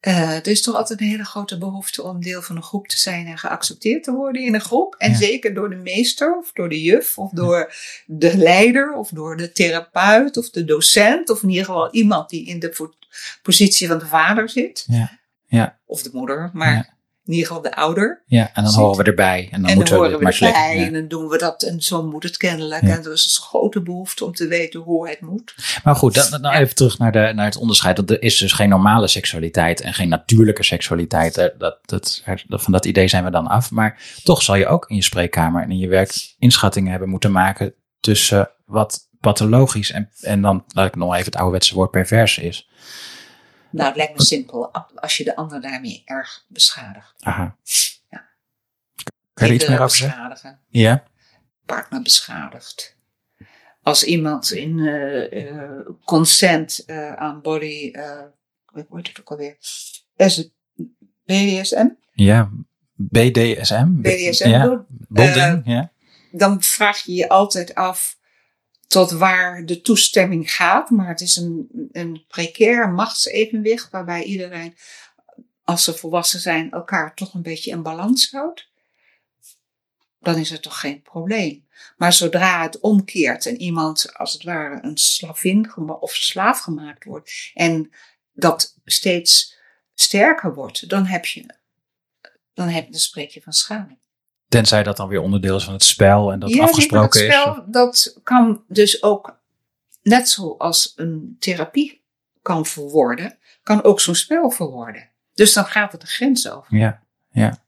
Eh, er is toch altijd een hele grote behoefte om deel van een groep te zijn en geaccepteerd te worden in een groep. En Ja. zeker door de meester of door de juf of door de leider of door de therapeut of de docent. Of in ieder geval iemand die in de po- positie van de vader zit. Ja. Ja. Of de moeder, maar. In ieder geval de ouder. Ja, en dan Zit. horen we erbij. En dan en dan moeten we horen het we maar erbij en dan doen we dat en zo moet het kennelijk. Ja. En er is een grote behoefte om te weten hoe het moet. Maar goed, dan, even terug naar, de, naar het onderscheid. Want er is dus geen normale seksualiteit en geen natuurlijke seksualiteit. Eh, Dat, dat, dat- van dat idee zijn we dan af. Maar toch zal je ook in je spreekkamer en in je werk inschattingen hebben moeten maken tussen wat pathologisch en, en dan, laat ik nog even het ouderwetse woord pervers is. Nou, het lijkt me simpel als je de ander daarmee erg beschadigt. Aha. Ja. Kan je er iets meer over zeggen? Ja? partner beschadigt. Als iemand in eh, eh, consent eh, aan body, hoe heet het ook alweer? Is het BDSM? Ja. BDSM? BDSM Ja. Bonding, ja. dan vraag je je altijd af tot waar de toestemming gaat. Maar het is een, een precair machtsevenwicht waarbij iedereen, als ze volwassen zijn, elkaar toch een beetje in balans houdt. Dan is het toch geen probleem. Maar zodra het omkeert en iemand als het ware een slavin of slaaf gemaakt wordt en dat steeds sterker wordt, dan heb je, dan heb, dan spreek je van schade. Tenzij dat dan weer onderdeel is van het spel en dat ja, afgesproken nee, is. maar dat spel, dat kan dus ook, net zoals een therapie kan verwoorden, kan ook zo'n spel verwoorden. Dus dan gaat het de grens over. Ja, ja.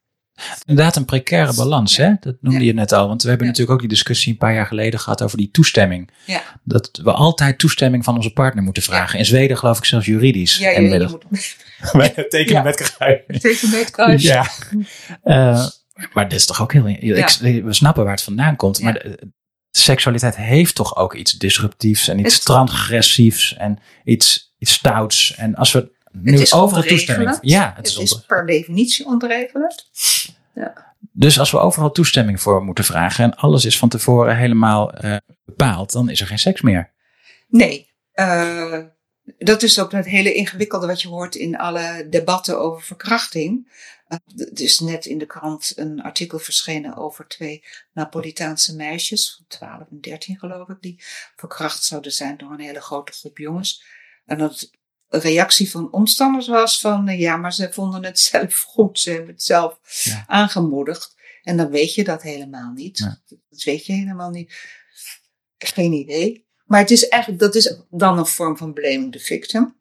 Inderdaad, een precaire balans, Ja. hè? Dat noemde Ja. je net al. Want we hebben natuurlijk ook die discussie een paar jaar geleden gehad over die toestemming. Ja, Dat we altijd toestemming van onze partner moeten vragen. In Zweden geloof ik zelfs juridisch. ja je, je inmiddels. moet tekenen met kruis. tegen met kruis. Ja. Eh, maar dit is toch ook heel... ik- we snappen waar het vandaan komt. Ja. Maar de, seksualiteit heeft toch ook iets disruptiefs en iets transgressiefs en iets, iets stouts. En als we nu Het overal toestemming... Ja, het Het is, is per definitie onregeld. Dus als we overal toestemming voor moeten vragen en alles is van tevoren helemaal eh, bepaald, dan is er geen seks meer. Nee, eh, dat is ook het hele ingewikkelde wat je hoort in alle debatten over verkrachting. Eh, Er is net in de krant een artikel verschenen over twee Napolitaanse meisjes van 12 en 13 geloof ik, die verkracht zouden zijn door een hele grote groep jongens. En dat de reactie van omstanders was van, eh, ja, maar ze vonden het zelf goed, ze hebben het zelf Ja. aangemoedigd. En dan weet je dat helemaal niet. Ja. Dat weet je helemaal niet. Geen idee. Maar het is eigenlijk, dat is dan een vorm van blaming the victim.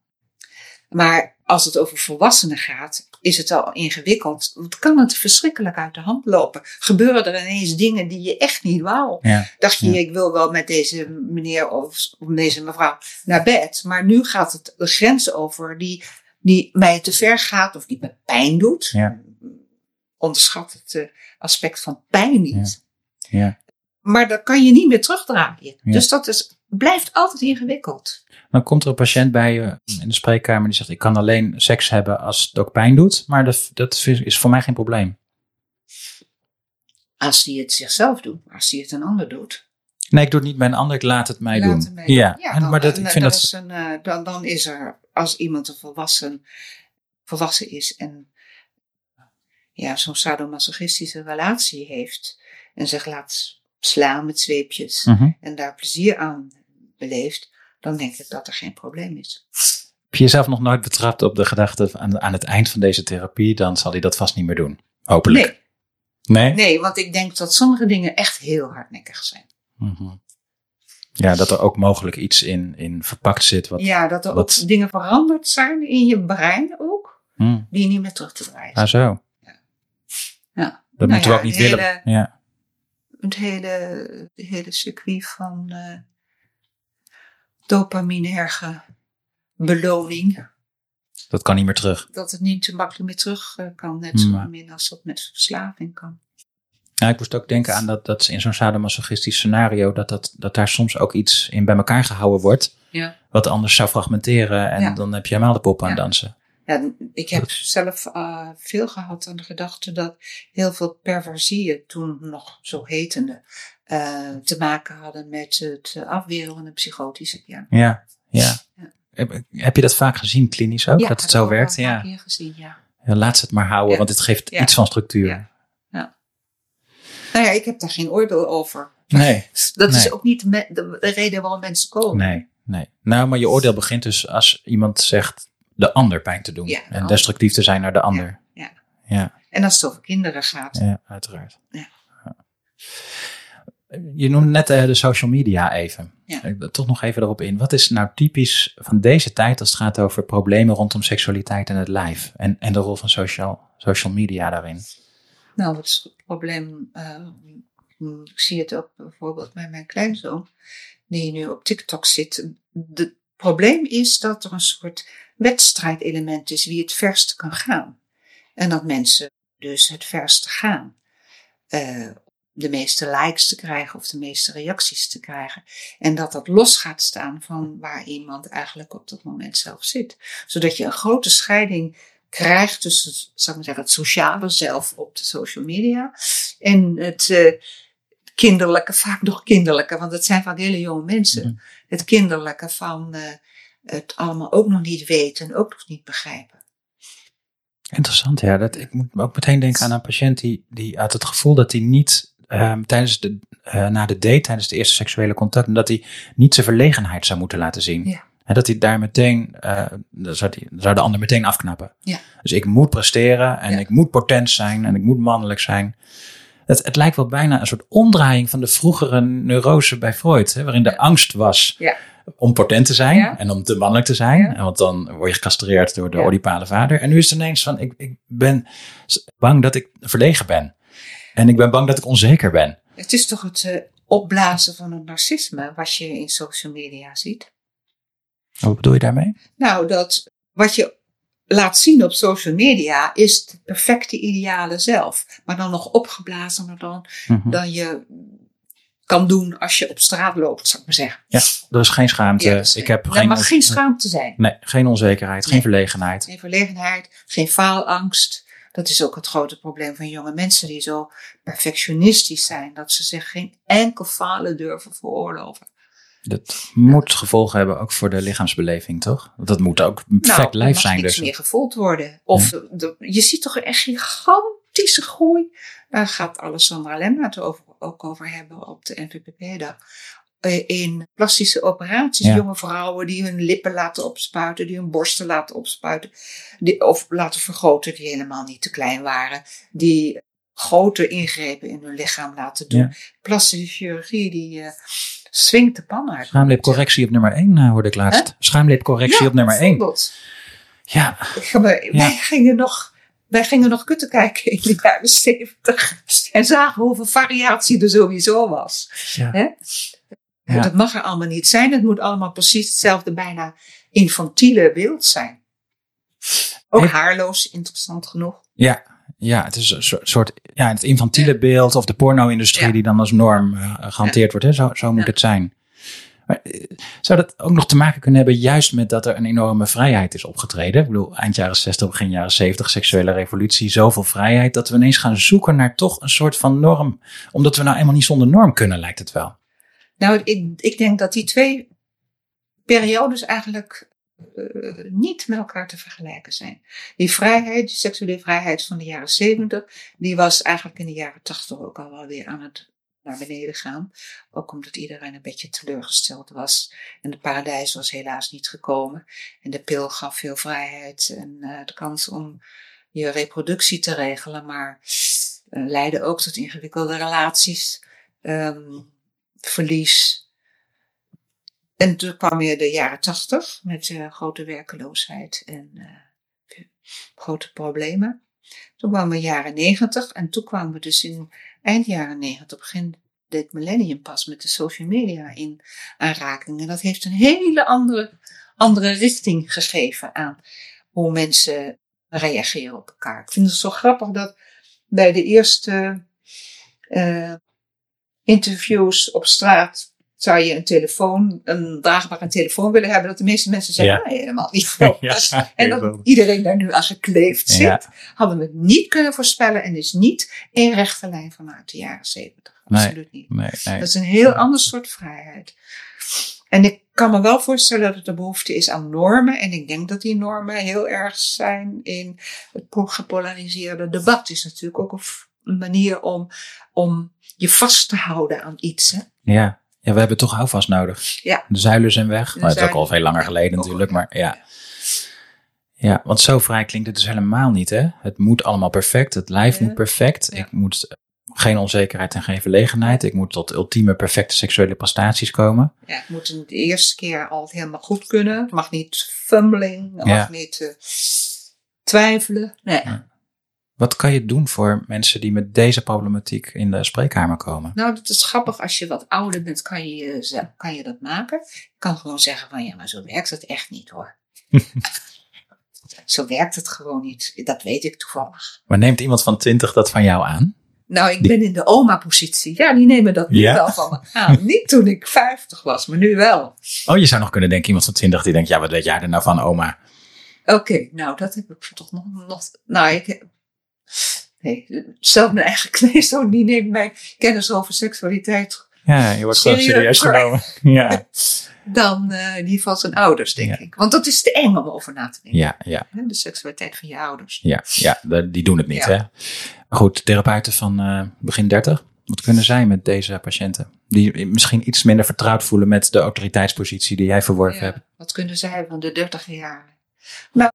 Maar als het over volwassenen gaat, is het al ingewikkeld. Want kan het verschrikkelijk uit de hand lopen? Gebeuren er ineens dingen die je echt niet wou? Ja. Dacht je, Ja. ik wil wel met deze meneer of, of deze mevrouw naar bed. Maar nu gaat het de grens over die, die mij te ver gaat of die me pijn doet. Ja. Onderschat het eh, aspect van pijn niet. Ja. Maar dat kan je niet meer terugdraaien. Dus dat is, blijft altijd ingewikkeld. Dan komt er een patiënt bij je in de spreekkamer die zegt: Ik kan alleen seks hebben als het ook pijn doet, maar dat, dat is voor mij geen probleem. Als die het zichzelf doet, als die het een ander doet. Nee, ik doe het niet bij een ander, ik laat het mij laat doen. Ja, dan- maar dat, ik eh, vind dat dat. is een, eh, dan, dan is er, als iemand een volwassen, volwassen is en ja, zo'n sadomasochistische relatie heeft en zich laat slaan met zweepjes Mhm. en daar plezier aan beleeft, dan denk ik dat er geen probleem is. Heb je jezelf nog nooit betrapt op de gedachte aan, aan het eind van deze therapie, dan zal hij dat vast niet meer doen. Hopelijk. Nee, Nee? nee, want ik denk dat sommige dingen echt heel hardnekkig zijn. Mhm. Ja, dat er ook mogelijk iets in, in verpakt zit. Wat, Ja, dat er wat- ook dingen veranderd zijn in je brein ook, Hm, die niet meer terug te draaien ah, zo. Ja. Dat Nou moeten we ja, ook niet hele- willen. Ja. Het hele, het hele circuit van eh dopaminerge beloning, Dat kan niet meer terug. dat het niet te makkelijk meer terug eh, kan, net Hmm. zo min als dat met verslaving kan. Ja, ik moest ook denken aan dat, dat in zo'n sadomasochistisch scenario, dat, dat, dat daar soms ook iets in bij elkaar gehouden wordt, Ja. wat anders zou fragmenteren en Ja. dan heb je helemaal de pop aan Ja. dansen. Ja, ik heb Dat- zelf eh, veel gehad aan de gedachte dat heel veel perversieën, toen nog zo hetende, eh, te maken hadden met het afweren van een psychotische kern. Ja, ja. Ja. Heb, heb je dat vaak gezien klinisch ook, dat het zo werkt? Ja, Ja. heb keer gezien, ja. ja. Laat ze het maar houden, Ja. want het geeft Ja. iets van structuur. Ja. Nou ja, ik heb daar geen oordeel over. Nee, Dat is ook niet de, me- de, de reden waarom mensen komen. nee, nee. Nou, maar je oordeel begint dus als iemand zegt de ander pijn te doen. Ja, de en ander. destructief te zijn naar de ander. ja. Ja, En als het over kinderen gaat. ja uiteraard. Ja. Je noemde net eh, de social media even. Ja. Ik wil Toch nog even erop in. Wat is nou typisch van deze tijd als het gaat over problemen rondom seksualiteit en het lijf? En, en de rol van social, social media daarin? Nou, is het probleem? hm, ik zie het ook bijvoorbeeld bij mijn kleinzoon, die nu op TikTok zit. Het probleem is dat er een soort wedstrijdelement is wie het verste kan gaan. En dat mensen dus het verste gaan. Eh, de meeste likes te krijgen of de meeste reacties te krijgen. En dat dat los gaat staan van waar iemand eigenlijk op dat moment zelf zit. Zodat je een grote scheiding krijgt tussen, zal ik maar zeggen, het sociale zelf op de social media en het eh, kinderlijke, vaak nog kinderlijke, want het zijn vaak hele jonge mensen. Mhm. Het kinderlijke van eh, het allemaal ook nog niet weten en ook nog niet begrijpen. Interessant, ja. Dat, ik moet ook meteen denken aan een patiënt die, die had het gevoel dat hij niet ehm, tijdens de, eh, na de date, tijdens de eerste seksuele contact, dat hij niet zijn verlegenheid zou moeten laten zien. Ja. En dat hij daar meteen, eh, dan zou, die, zou de ander meteen afknappen. Ja. Dus ik moet presteren en Ja. ik moet potent zijn en ik moet mannelijk zijn. Het, het lijkt wel bijna een soort omdraaiing van de vroegere neurose bij Freud, hè, waarin de angst was Ja. om potent te zijn Ja. en om te mannelijk te zijn. Ja. En want dan word je gecastreerd door de Ja. oedipale vader. En nu is het ineens van, ik, ik ben bang dat ik verlegen ben. En ik ben bang dat ik onzeker ben. Het is toch het eh, opblazen van het narcisme wat je in social media ziet? Wat bedoel je daarmee? Nou, dat wat je laat zien op social media is het perfecte ideale zelf. Maar dan nog opgeblazener dan, Mhm. dan je kan doen als je op straat loopt, zou ik maar zeggen. Ja, er is geen schaamte. Ja, ik heb er geen, mag geen schaamte zijn. Nee, geen onzekerheid, geen verlegenheid. Geen verlegenheid, geen faalangst. Dat is ook het grote probleem van jonge mensen die zo perfectionistisch zijn. Dat ze zich geen enkel falen durven veroorloven. Dat moet gevolgen hebben ook voor de lichaamsbeleving, toch? Want dat moet ook perfect nou, lijf zijn. niks Dus. meer gevoeld worden. Of de- de- je ziet toch een gigantische groei. Daar gaat Alessandra het over, ook over hebben op de NVPP-dag. Eh, In plastische operaties, Ja. jonge vrouwen die hun lippen laten opspuiten, die hun borsten laten opspuiten, die, of laten vergroten die helemaal niet te klein waren, die grote ingrepen in hun lichaam laten doen. Ja. Plastische chirurgie die eh swingt de pan uit. Schaamlipcorrectie op nummer 1 hoorde ik laatst. Schaamlipcorrectie Ja, op nummer 1. bijvoorbeeld. Ja. Wij gingen nog, wij gingen nog kutten kijken in de jaren 70 en zagen hoeveel variatie er sowieso was. ja. Ja. Dat mag er allemaal niet zijn. Het moet allemaal precies hetzelfde, bijna infantiele beeld zijn. Ook Heeft- haarloos, interessant genoeg. ja. Ja, het is een soort- ja, het infantiele beeld of de porno-industrie Ja. die dan als norm eh, gehanteerd wordt. Hè? Zo, zo moet het zijn. Maar, eh, zou dat ook nog te maken kunnen hebben juist met dat er een enorme vrijheid is opgetreden? Ik bedoel, eind jaren 60, begin jaren 70, seksuele revolutie, zoveel vrijheid, dat we ineens gaan zoeken naar toch een soort van norm. Omdat we nou eenmaal niet zonder norm kunnen, lijkt het wel. Nou, ik, ik denk dat die twee periodes eigenlijk eh, niet met elkaar te vergelijken zijn. Die vrijheid, die seksuele vrijheid van de jaren 70, die was eigenlijk in de jaren 80 ook al wel weer aan het naar beneden gaan. Ook omdat iedereen een beetje teleurgesteld was. En de paradijs was helaas niet gekomen. En de pil gaf veel vrijheid en eh, de kans om je reproductie te regelen, maar eh, leidde ook tot ingewikkelde relaties, ehm, verlies. En toen kwam weer de jaren tachtig met eh, grote werkeloosheid en eh, grote problemen. Toen kwamen we jaren negentig en toen kwamen we dus in eind jaren negentig, begin dit millennium pas met de social media in aanraking. En dat heeft een hele andere, andere richting gegeven aan hoe mensen reageren op elkaar. Ik vind het zo grappig dat bij de eerste eh, interviews op straat zou je een telefoon, een draagbare telefoon willen hebben, dat de meeste mensen zeggen, Ja. nee, helemaal niet. Ja, en dat iedereen daar nu aan gekleefd zit, Ja. hadden we niet kunnen voorspellen en is niet in rechte lijn vanuit de jaren zeventig. Nee. Absoluut niet. Nee, nee. Dat is een heel ander soort vrijheid. En ik kan me wel voorstellen dat er behoefte is aan normen. En ik denk dat die normen heel erg zijn in het gepolariseerde debat. is natuurlijk ook een f- een manier om, om je vast te houden aan iets. Hè? Ja. ja, we hebben toch houvast nodig. Ja. De zuilen zijn weg. Dat is ook al veel langer geleden al, natuurlijk. Maar ja. Ja, want zo vrij klinkt het dus helemaal niet, hè? Het moet allemaal perfect. Het lijf Ja. moet perfect. Ja. Ik moet eh, geen onzekerheid en geen verlegenheid. Ik moet tot ultieme perfecte seksuele prestaties komen. Ja, het moet de eerste keer altijd helemaal goed kunnen. Het mag niet fumbling. Het mag niet eh, twijfelen. Nee. Ja. Wat kan je doen voor mensen die met deze problematiek in de spreekkamer komen? Nou, dat is grappig. Als je wat ouder bent, kan je, kan je dat maken. Je kan gewoon zeggen van, ja, maar zo werkt het echt niet hoor. zo werkt het gewoon niet. Dat weet ik toevallig. Maar neemt iemand van 20 dat van jou aan? Nou, ik ben in de oma-positie. Ja, die nemen dat nu Ja? wel van me aan. Niet toen ik 50 was, maar nu wel. Oh, je zou nog kunnen denken, iemand van 20 die denkt, ja, wat weet jij er nou van, oma? Oké, nou, dat heb ik toch nog... nog nou, ik heb... Nee, zelf mijn eigen kleinzoon, die neemt mijn kennis over seksualiteit Ja, je wordt gewoon Serieus? genomen. Ja. dan eh, die van zijn ouders, denk Ja. ik. Want dat is te eng om over na te denken. Ja, ja, De seksualiteit van je ouders. ja, ja, die doen het niet, Ja. hè? Goed, therapeuten van eh, begin 30, wat kunnen zij met deze patiënten? Die misschien iets minder vertrouwd voelen met de autoriteitspositie die jij verworven Ja, hebt. Wat kunnen zij van de dertig jaren? Nou,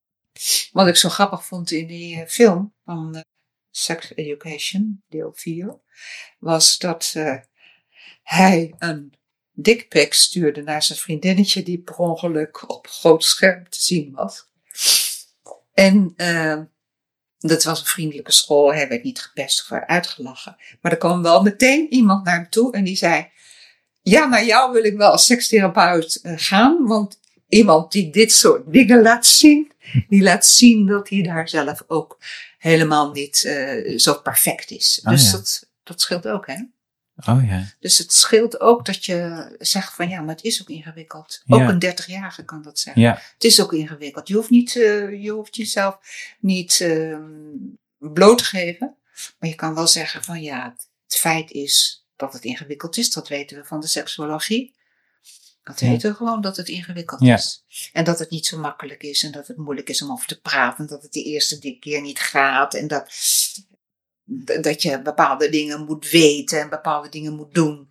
wat ik zo grappig vond in die eh, film van eh, Sex Education, deel 4, was dat eh, hij een dickpic stuurde naar zijn vriendinnetje die per ongeluk op groot scherm te zien was. En eh, dat was een vriendelijke school, hij werd niet gepest of uitgelachen. Maar er kwam wel meteen iemand naar hem toe en die zei, ja, naar jou wil ik wel als sekstherapeut gaan, want iemand die dit soort dingen laat zien, die laat zien dat hij daar zelf ook helemaal niet eh, zo perfect is. Ah, dus ja. dat, dat scheelt ook, hè? Oh ja. Dus het scheelt ook dat je zegt van ja, maar het is ook ingewikkeld. Ook een 30-jarige kan dat zeggen. Ja, Het is ook ingewikkeld. Je hoeft, niet, eh, je hoeft jezelf niet eh, bloot te geven. Maar je kan wel zeggen van ja, het feit is dat het ingewikkeld is. Dat weten we van de seksuologie. Dat Ja. weten we gewoon dat het ingewikkeld Ja. is. En dat het niet zo makkelijk is. En dat het moeilijk is om over te praten. En dat het de eerste keer niet gaat. En dat, dat je bepaalde dingen moet weten. En bepaalde dingen moet doen.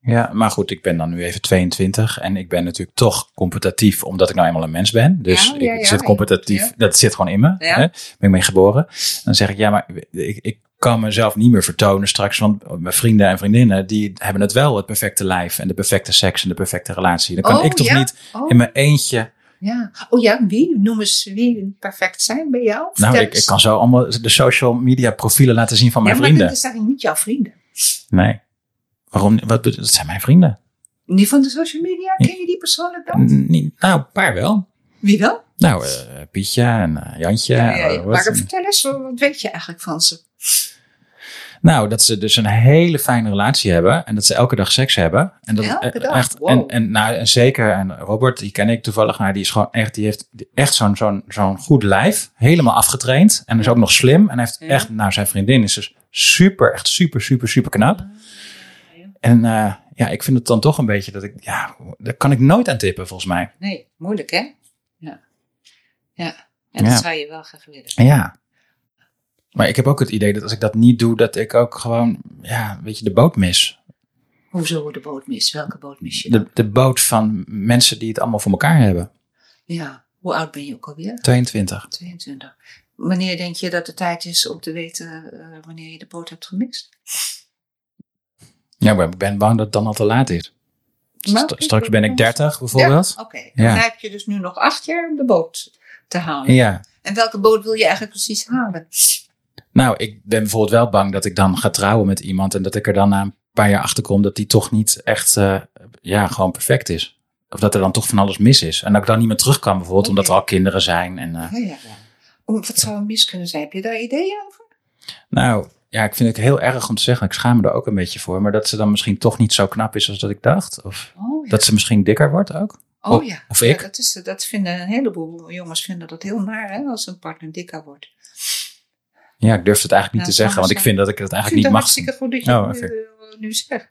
ja, maar goed, ik ben dan nu even 22 en ik ben natuurlijk toch competitief omdat ik nou eenmaal een mens ben. Dus Ja, ja, ik ja, zit competitief, dat zit gewoon in me. Hè? Ben ik mee geboren. Dan zeg ik, ja, maar ik, ik kan mezelf niet meer vertonen straks, want mijn vrienden en vriendinnen, die hebben het wel, het perfecte lijf en de perfecte seks en de perfecte relatie. Dan kan Oh, ik toch ja? niet Oh. in mijn eentje, Ja. Oh ja, wie? Noem eens wie perfect zijn bij jou. nou, ik, kan zo allemaal de social media profielen laten zien van mijn ja, maar vrienden. dat zijn niet jouw vrienden. Nee. Waarom? Wat, dat zijn mijn vrienden. Niet van de social media? Ken je die persoonlijk dan? Niet- nou, een paar wel. Wie dan? Nou, eh, Pietje en eh, Jantje. Ja, ja, ja. eh, wat- Maar vertel eens, wat weet je eigenlijk van ze? Nou, dat ze dus een hele fijne relatie hebben en dat ze elke dag seks hebben. En dat Elke eh, dag? echt. Wow. En, en, nou, en zeker, en Robert, die ken ik toevallig, maar die is gewoon echt, die heeft echt zo'n zo'n zo'n goed lijf, helemaal afgetraind en is ook nog slim. En hij heeft Ja. echt, nou, zijn vriendin is dus super, echt super, super, super knap. En eh, ja, ik vind het dan toch een beetje dat ik, ja, daar kan ik nooit aan tippen volgens mij. Nee, moeilijk hè? Ja. Ja. En Ja. dat zou je wel graag willen. Ja. Maar ik heb ook het idee dat als ik dat niet doe, dat ik ook gewoon, ja, weet je, de boot mis. Hoezo de boot mis? Welke boot mis je dan? De, de boot van mensen die het allemaal voor elkaar hebben. Ja. Hoe oud ben je ook alweer? 22. 22. Wanneer denk je dat de tijd is om te weten eh, wanneer je de boot hebt gemist? Ja, maar ik ben bang dat het dan al te laat is. St- straks ben ik 30 bijvoorbeeld. Ja, Oké, Ja. dan heb je dus nu nog acht jaar om de boot te halen. Ja. En welke boot wil je eigenlijk precies halen? Nou, ik ben bijvoorbeeld wel bang dat ik dan ga trouwen met iemand en dat ik er dan na een paar jaar achter kom dat die toch niet echt, eh, ja, gewoon perfect is. Of dat er dan toch van alles mis is. En dat ik dan niet meer terug kan bijvoorbeeld, omdat er Oké. al kinderen zijn. En, eh, Ja, ja, ja. Oh, wat zou er mis kunnen zijn? Heb je daar ideeën over? nou, ja, ik vind het heel erg om te zeggen, ik schaam me er ook een beetje voor, maar dat ze dan misschien toch niet zo knap is als dat ik dacht. Of Oh ja. dat ze misschien dikker wordt ook. oh, ja. of ik. Ja, dat, is, dat vinden een heleboel jongens vinden dat heel naar hè, als een partner dikker wordt. Ja, ik durf het eigenlijk niet te zeggen, want ik vind dat ik het Ik eigenlijk vind niet het mag. hartstikke goed dat je Oh, het oké. nu, nu zegt.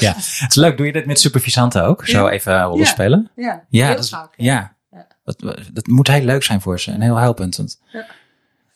Ja. Het is leuk, doe je dit met supervisanten ook? Zo even rollen Ja. spelen? ja, Ja, heel dat, is- vaak. ja. Dat, dat moet heel leuk zijn voor ze en heel helpend. Want,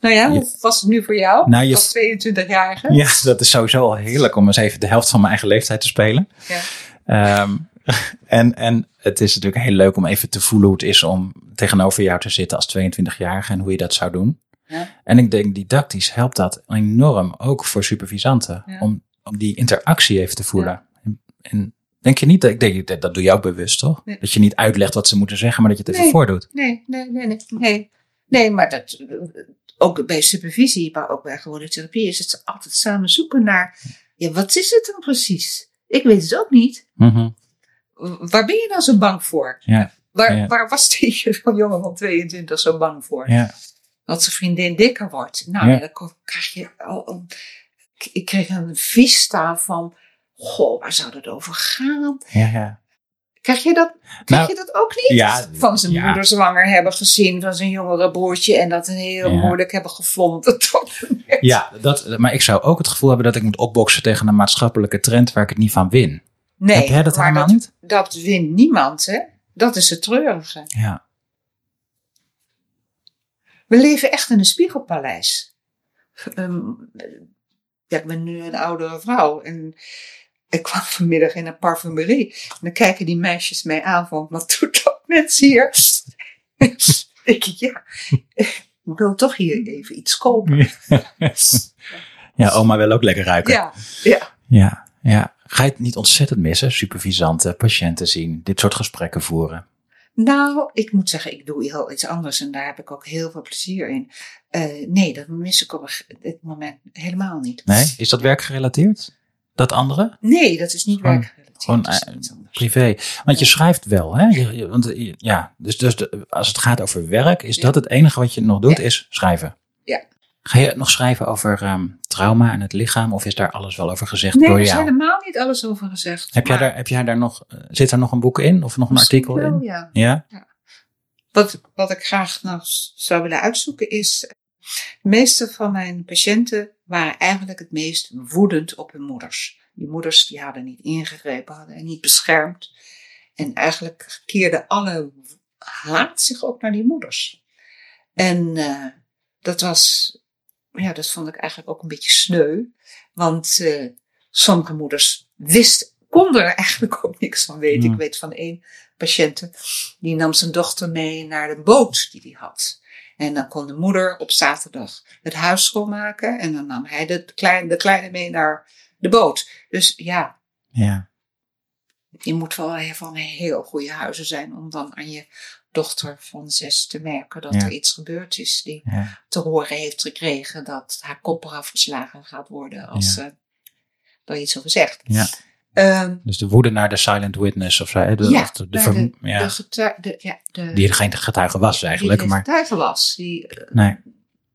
Nou ja, Je- hoe was het nu voor jou Nou, je- als 22-jarige? ja, dat is sowieso al heerlijk om eens even de helft van mijn eigen leeftijd te spelen. Ja. Ehm, en, en het is natuurlijk heel leuk om even te voelen hoe het is om tegenover jou te zitten als 22-jarige en hoe je dat zou doen. Ja. En ik denk didactisch helpt dat enorm, ook voor supervisanten, Ja. om, om die interactie even te voelen. En, en denk je niet, dat, ik denk, dat- dat doe je ook bewust toch? Nee. Dat je niet uitlegt wat ze moeten zeggen, maar dat je het even Nee. voordoet. Nee, nee, nee, nee, nee. Nee, maar dat, ook bij supervisie, maar ook bij gewone therapie, is het altijd samen zoeken naar, ja, wat is het dan precies? Ik weet het ook niet. Mhm. Waar ben je dan zo bang voor? Ja, Waar, Ja. waar was die jongen van 22 zo bang voor? ja, Dat zijn vriendin dikker wordt. Nou, Ja. dan krijg je al een, ik kreeg een vista van, goh, waar zou dat over gaan? ja, ja. Krijg je dat, krijg Nou, je dat ook niet? ja, van zijn ja. moeder zwanger hebben gezien, van zijn jongere broertje en dat heel Ja. moeilijk hebben geflonden. tot- Ja, dat, maar ik zou ook het gevoel hebben dat ik moet opboksen tegen een maatschappelijke trend waar ik het niet van win. Nee, Heb jij dat helemaal dat, niet? dat wint niemand, hè? Dat is het treurige. Ja. We leven echt in een spiegelpaleis. Ehm, ja, ik ben nu een oudere vrouw en ik kwam vanmiddag in een parfumerie. En dan kijken die meisjes mij aan van, wat doet dat mensen hier? ik, ja, ik wil toch hier even iets kopen. ja, oma wil ook lekker ruiken. Ja, ja. Ja, ja. Ga je het niet ontzettend missen? Supervisanten, patiënten zien, dit soort gesprekken voeren. Nou, ik moet zeggen, ik doe heel iets anders en daar heb ik ook heel veel plezier in. Eh, nee, dat mis ik op dit moment helemaal niet. Nee? Is dat werkgerelateerd? Dat andere? Nee, dat is niet Gewoon- werkgerelateerd. gewoon, eh. Privé. Want je schrijft wel, hè? Je, je- want, eh, ja, dus, dus de- als het gaat over werk, is Ja. dat het enige wat je nog doet, Ja. is schrijven. Ja. Ga je nog schrijven over ehm, trauma en het lichaam, of is daar alles wel over gezegd Nee, door er is jou? helemaal niet alles over gezegd. Heb jij, daar, heb jij daar nog, eh, zit er nog een boek in, of nog een artikel wel, in? Ja. Ja? Wat, wat ik graag nog zou willen uitzoeken is, de meeste van mijn patiënten waren eigenlijk het meest woedend op hun moeders. Die moeders die hadden niet ingegrepen, hadden niet beschermd. En eigenlijk keerde alle haat zich ook naar die moeders. En eh, dat was, ja, dat vond ik eigenlijk ook een beetje sneu. Want eh, sommige moeders wisten, konden er eigenlijk ook niks van weten. Hmm. Ik weet van één patiënte, die nam zijn dochter mee naar de boot die hij had. En dan kon de moeder op zaterdag het huis schoonmaken. En dan nam hij de kleine, de kleine mee naar de boot. Dus ja, Ja. je moet wel van heel goede huizen zijn om dan aan je dochter van zes te merken dat Ja. er iets gebeurd is. Die ja. te horen heeft gekregen dat haar kop eraf geslagen gaat worden als Ja. ze er iets over zegt. Ja. Ehm, Dus de woede naar de silent witness of zo. De, ja, de, de de, ja, ja, die er geen getuige was eigenlijk. die de Maar getuige was. Die eh, nee,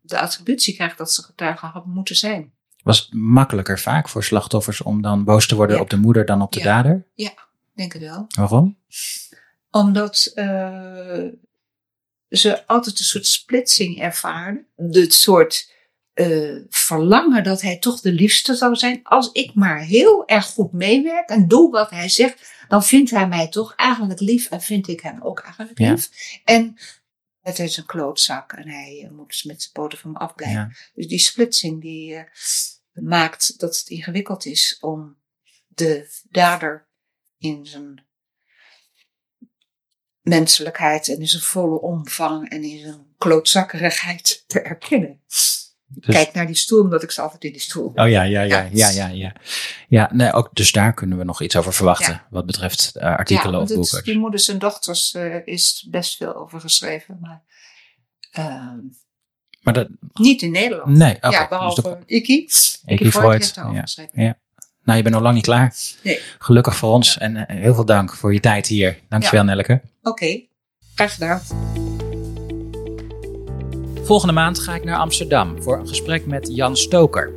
de attributie krijgt dat ze getuige had moeten zijn. was het makkelijker vaak voor slachtoffers om dan boos te worden Ja. op de moeder dan op de Ja. dader? Denk het wel. Waarom? Omdat eh, ze altijd een soort splitsing ervaren. Het soort eh, verlangen dat hij toch de liefste zou zijn. Als ik maar heel erg goed meewerk en doe wat hij zegt, dan vindt hij mij toch eigenlijk lief en vind ik hem ook eigenlijk Ja. lief. En het is een klootzak en hij eh, moet dus met zijn poten van me afblijven. Ja. Dus die splitsing die maakt dat het ingewikkeld is om de dader in zijn menselijkheid en in zijn volle omvang en in zijn klootzakkerigheid te erkennen. Dus- Kijk naar die stoel, omdat ik ze altijd in die stoel. Oh ja, ja, ja, Ja. ja, ja, ja. Ja, nee, ook, dus daar kunnen we nog iets over verwachten. Ja. Wat betreft eh, artikelen want of het- boeken. die moeders en dochters eh, is best veel over geschreven, maar ehm, Maar dat, niet in Nederland. nee, ja, Dus behalve dat- Iki. Iki Freud Freud, heeft daarover ja. geschreven. Ja. Nou, je bent nog lang niet klaar. Nee. Gelukkig voor ons. En eh, heel veel dank voor je tijd hier. Dankjewel, Nelleke. Oké, graag gedaan. Volgende maand ga ik naar Amsterdam voor een gesprek met Jan Stoker.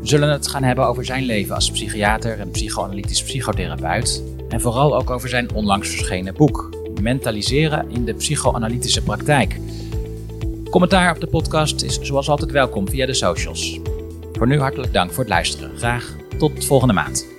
We zullen het gaan hebben over zijn leven als psychiater en psychoanalytisch psychotherapeut. En vooral ook over zijn onlangs verschenen boek, Mentaliseren in de psychoanalytische praktijk. Commentaar op de podcast is zoals altijd welkom via de socials. Voor nu hartelijk dank voor het luisteren. Graag tot volgende maand.